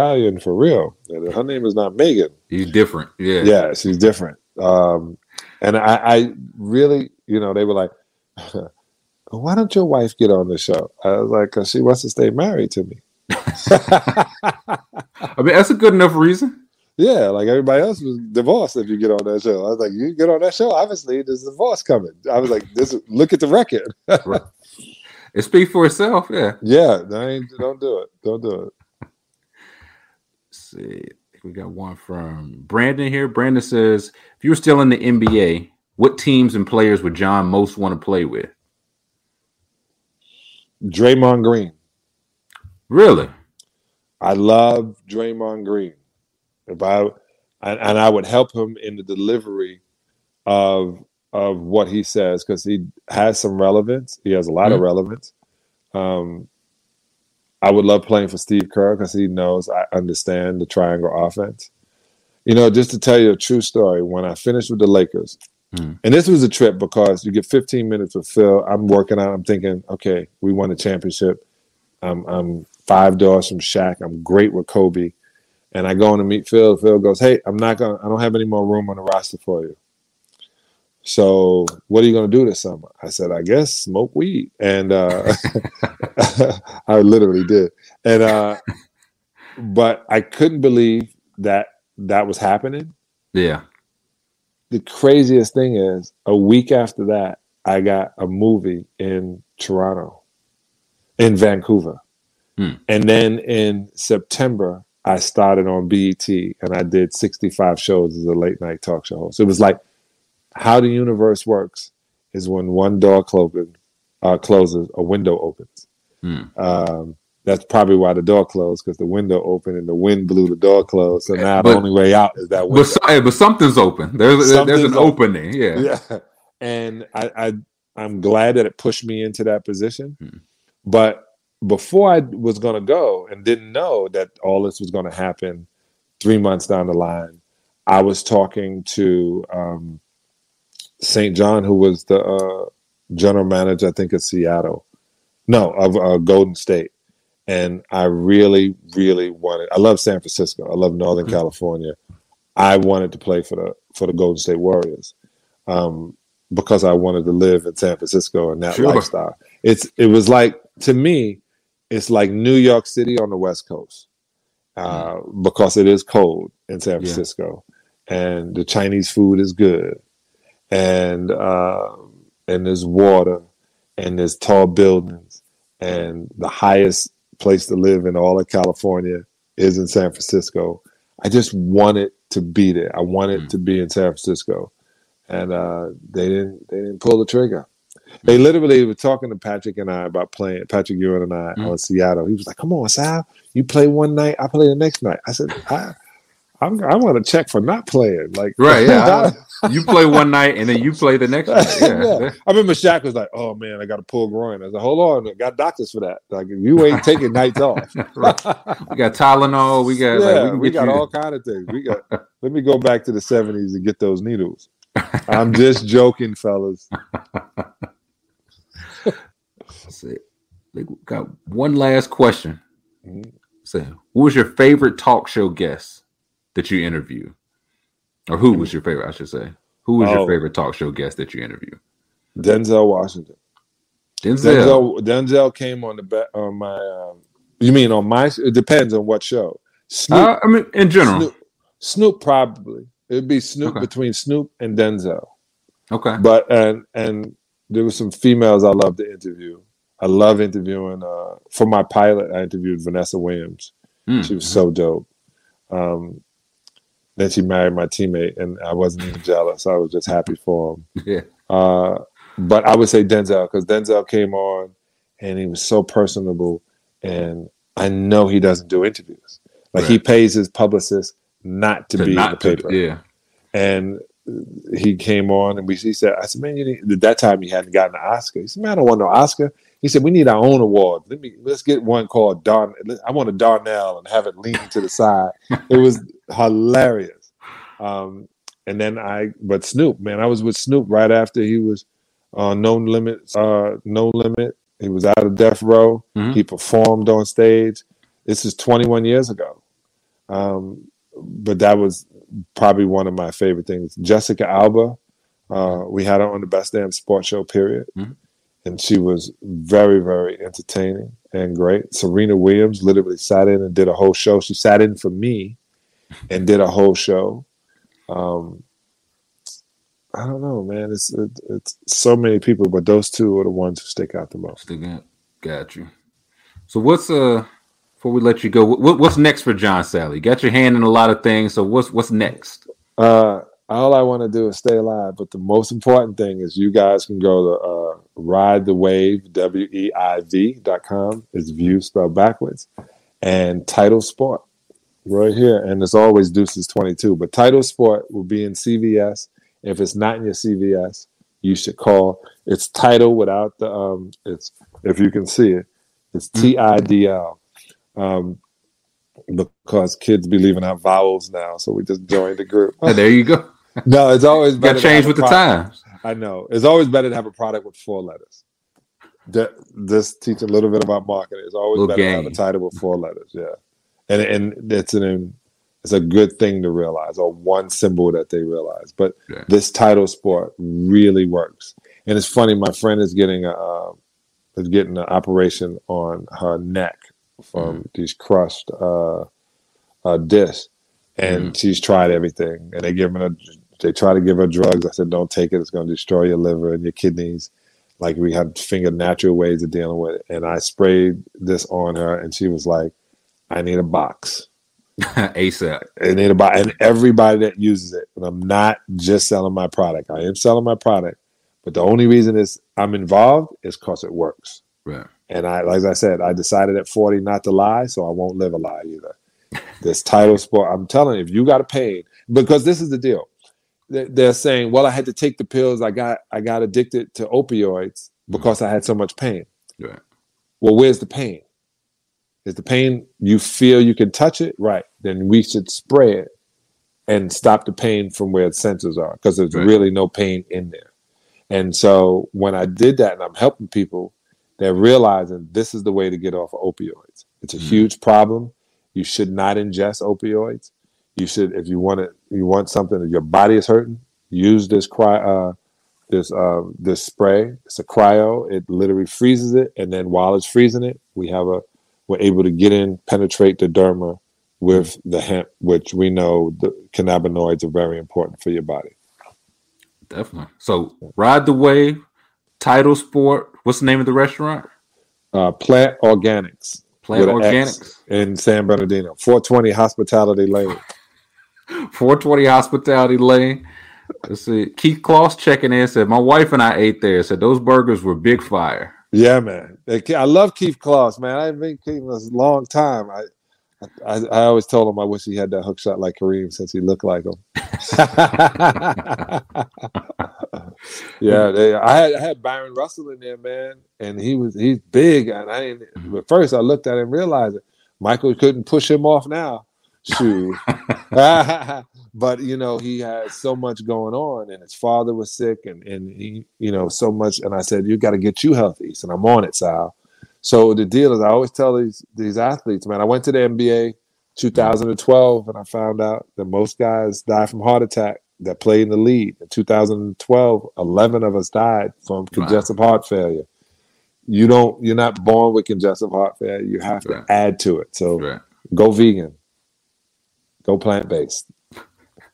stallion for real. And her name is not Megan. He's different. Yeah. Yeah, she's different. Um, and I, I really, you know, they were like, why don't your wife get on the show? I was like, because she wants to stay married to me. I mean, that's a good enough reason. Yeah, like everybody else was divorced if you get on that show. I was like, you get on that show, obviously there's a divorce coming. I was like, this look at the record. It speaks for itself. Yeah. yeah, I ain't, don't do it. Don't do it. See. We got one from Brandon here. Brandon says, if you were still in the NBA, what teams and players would John most want to play with? Draymond Green. Really? I love Draymond Green. If I and, and I would help him in the delivery of of what he says because he has some relevance. He has a lot of Mhm. relevance. Um, I would love playing for Steve Kerr because he knows I understand the triangle offense. You know, just to tell you a true story, when I finished with the Lakers, Mhm. and this was a trip because you get 15 minutes with Phil. I'm working out. I'm thinking, okay, we won a championship. I'm, I'm five doors from Shaq. I'm great with Kobe. And I go in to meet Phil. Phil goes, Hey, I'm not gonna I don't have any more room on the roster for you. So what are you gonna do this summer? I said, I guess smoke weed. And uh I literally did. And uh but I couldn't believe that that was happening. Yeah. The craziest thing is a week after that, I got a movie in Toronto, in Vancouver. Hmm. And then in September, I started on BET and I did 65 shows as a late night talk show host. It was like how the universe works is when one door closes, uh, closes, a window opens. Hmm. Um, that's probably why the door closed because the window opened and the wind blew the door closed. So now But- the only way out is that window. But, but something's open. There's there's an open. opening. Yeah. yeah and I, I i'm glad that it pushed me into that position Hmm. but before i was going to go and didn't know that all this was going to happen three months down the line i was talking to um, st john who was the uh, general manager i think of seattle no of uh, golden state and i really really wanted i love san francisco i love northern Mhm. california i wanted to play for the for the golden state warriors um, because I wanted to live in San Francisco and that Sure. lifestyle. It's it was like to me, it's like New York City on the West Coast uh, because it is cold in San Mm. Yeah. Francisco, and the Chinese food is good, and uh, and there's water, and there's tall buildings, and the highest place to live in all of California is in San Francisco. I just wanted to be there. I wanted Mm. to be in San Francisco and uh, they didn't they didn't pull the trigger. They literally were talking to Patrick and I about playing Patrick Ewing and I Mm. on Seattle. He was like, "Come on, Sal, you play one night, I play the next night." I said, I, "I'm I want to check for not playing." Like, Right. Yeah. You play one night and then you play the next night. Yeah. Yeah. I remember Shaq was like, "Oh man, I got a pull groin." I said, "Hold on, I got doctors for that. Like, you ain't taking nights off." We got Tylenol. We got. yeah, like, we we got all kind of things. We got. let me go back to the '70s and get those needles. I'm just joking, fellas. See, we got one last question. Mhm. So, who was your favorite talk show guest that you interviewed, or who was your favorite? I should say, who was Oh. your favorite talk show guest that you interviewed? Denzel Washington. Denzel. Denzel Denzel came on the back on my. Um, you mean on my? It depends on what show. Snoop, Uh, I mean, in general. Snoop, Snoop probably. It'd be Snoop Okay. between Snoop and Denzel. Okay. But and and there were some females I love to interview. I love interviewing. Uh, for my pilot, I interviewed Vanessa Williams. Mm. She was so dope. Um, then she married my teammate, and I wasn't even jealous. I was just happy for him. Yeah. Uh, but I would say Denzel because Denzel came on and he was so personable, and I know he doesn't do interviews. Like he pays his publicist not to, To be in the not to- paper, yeah. and he came on and we. He said, "I said, man, you need, at that time he hadn't gotten an Oscar." He said, "Man, I don't want no Oscar." He said, "We need our own award. Let me let's get one called Don. I want a Darnell and have it lean to the side." it was hilarious. Um, and then I, but Snoop, man, I was with Snoop right after he was uh, No Limit, uh, No Limit. He was out of Death Row. Mhm. He performed on stage. This is 21 years ago. Um, but that was probably one of my favorite things. Jessica Alba, uh, we had her on the Best Damn Sports Show, period. Mhm. And she was very, very entertaining and great. Serena Williams literally sat in and did a whole show. She sat in for me and did a whole show. Um, I don't know, man. It's it, it's so many people, but those two are the ones who stick out the most. Still got, got you. So what's uh before we let you go, what, what's next for John Salley? You got your hand in a lot of things. So what's what's next? Uh, all I want to do is stay alive, but the most important thing is you guys can go to uh, ride the wave w e i v dot com. It's view spelled backwards, and TIDL Sport right here, and it's always Deuces twenty two. But TIDL Sport will be in CVS. If it's not in your CVS, you should call. It's title without the um. It's if you can see it, it's T I D L. Um, because kids be leaving out vowels now, so we just joined the group. And there you go. No, it's always Got better to change with the times. I know it's always better to have a product with four letters. That this teach a little bit about marketing. It's always better to have a title with four letters. Yeah, and and it's an it's a good thing to realize, or one symbol that they realize. But Yeah. this TIDL Sport really works, and it's funny. My friend is getting a uh, is getting an operation on her neck from Mm-hmm. these crushed uh, uh, discs, and Mm-hmm. she's tried everything, and they give her they try to give her drugs. I said, don't take it; it's going to destroy your liver and your kidneys. Like we had to finger natural ways of dealing with it, and I sprayed this on her, and she was like, "I need a box." ASAP. I need a box, and everybody that uses it. And I'm not just selling my product; I am selling my product, but the only reason is I'm involved is because it works. Right. And I, like I said, I decided at 40 not to lie, so I won't live a lie either. This TIDL Sport, I'm telling you, if you got a pain, because this is the deal. They- They're saying, well, I had to take the pills. I got I got addicted to opioids because I had so much pain. Right. Well, where's the pain? Is the pain you feel you can touch it? Right. Then we should spray it and stop the pain from where the sensors are because there's Right. really no pain in there. And so when I did that and I'm helping people, they're realizing this is the way to get off of opioids. It's a Mhm. huge problem. You should not ingest opioids. You should, if you want it, you want something that your body is hurting, use this cry, uh, this uh, this spray. It's a cryo. It literally freezes it, and then while it's freezing it, we have a we're able to get in, penetrate the derma with the hemp, which we know the cannabinoids are very important for your body. Definitely. So ride the wave, TIDL Sport. What's the name of the restaurant? Uh, Plant Organics. Plant Organics. In San Bernardino, 420 Hospitality Lane. 420 Hospitality Lane. Let's see. Keith Kloss checking in said, My wife and I ate there. Said those burgers were big fire. Yeah, man. I love Keith Kloss, man. I haven't been Keith in a long time. I, I I always told him I wish he had that hook shot like Kareem since he looked like him. yeah, they, I had I had Bryon Russell in there, man, and he was he's big, and I didn't. Mhm. But first, I looked at him and realized it. Michael couldn't push him off now. Shoot. but you know he had so much going on and his father was sick and and he you know so much and i said you got to get you healthy and i'm on it sal so the deal is i always tell these these athletes man i went to the nba 2012 and i found out that most guys die from heart attack that play in the league in 2012 11 of us died from congestive heart failure you don't you're not born with congestive heart failure you have to add to it so Right. go vegan go plant-based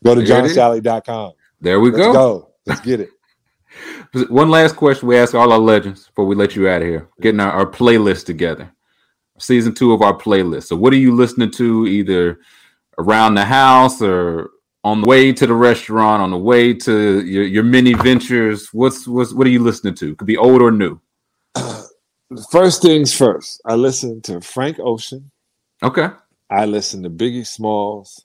go to There it is. johnsalley.com There we let's go. go let's get it One last question we ask all our legends before we let you out of here. Getting our, our playlist together. Season two of our playlist. So what are you listening to either around the house or on the way to the restaurant, on the way to your, your mini ventures? What's what's what are you listening to? Could be old or new. first things first i listen to frank ocean Okay. i listen to biggie smalls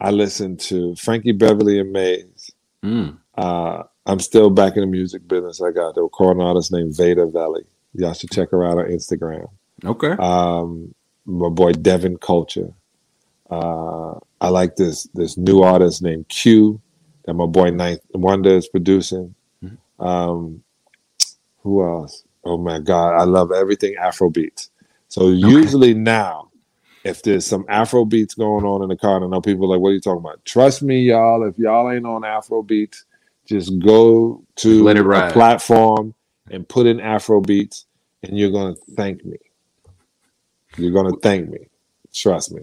i listen to frankie beverly and Maze Mm. uh, i'm still back in the music business i got a recording artist named veda valley y'all should check her out on instagram Okay. um, my boy Devin Culture. Uh, I like this this new artist named Q that my boy 9th Wonder is producing. Um, who else? Oh my God, I love everything Afrobeats. So usually now, if there's some Afro beats going on in the car, and I know people are like, "What are you talking about?" Trust me, y'all. If y'all ain't on Afro beats, just go to Let it a platform and put in Afro beats, and you're gonna thank me. You're gonna thank me. Trust me.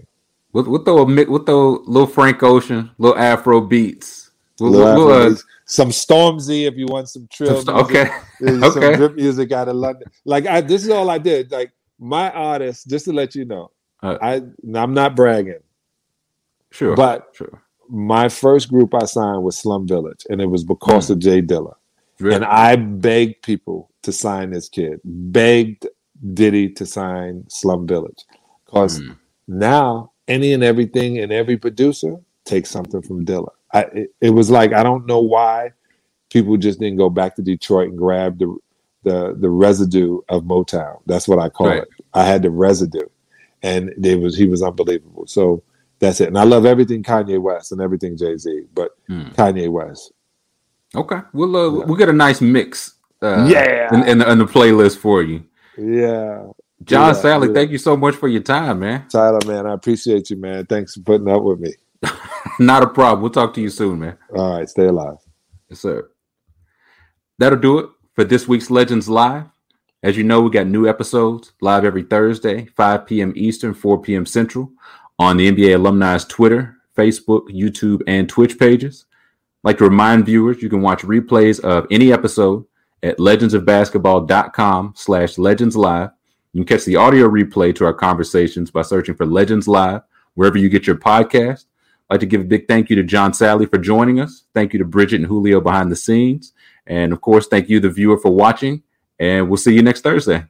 We'll, we'll throw a we'll throw little Frank Ocean, little Afro beats. We'll, Little we'll, uh, some Stormzy if you want some trill. some- music. okay. Okay. Some drip music out of London. Like I, this is all I did. Like my artist, just to let you know, Uh, I I'm not bragging, Sure. but sure. my first group I signed was Slum Village, and it was because of J Dilla. Really? And I begged people to sign this kid, begged Diddy to sign Slum Village. Because Mm. now any and everything and every producer takes something from Dilla. I, it, it was like, I don't know why people just didn't go back to Detroit and grab the, the, the residue of Motown. That's what I call Right. it. I had the residue. And it was he was unbelievable. So that's it. And I love everything Kanye West and everything Jay Z, but Mm. Kanye West. Okay, we'll uh, Yeah. we'll get a nice mix. Uh, Yeah. in, in, the, in the playlist for you, Yeah. John Yeah, Salley. yeah. Thank you so much for your time, man. Tyler, man, I appreciate you, man. Thanks for putting up with me. Not a problem. We'll talk to you soon, man. All right, stay alive. Yes, sir. That'll do it for this week's Legends Live. As you know, we got new episodes live every Thursday, 5 p.m. Eastern, 4 p.m. Central, on the NBA Alumni's Twitter, Facebook, YouTube, and Twitch pages. I'd like to remind viewers you can watch replays of any episode at legendsofbasketball.com slash legends live. You can catch the audio replay to our conversations by searching for Legends Live wherever you get your podcast. I'd like to give a big thank you to John Salley for joining us. Thank you to Bridget and Julio behind the scenes. And of course, thank you, the viewer, for watching. And we'll see you next Thursday.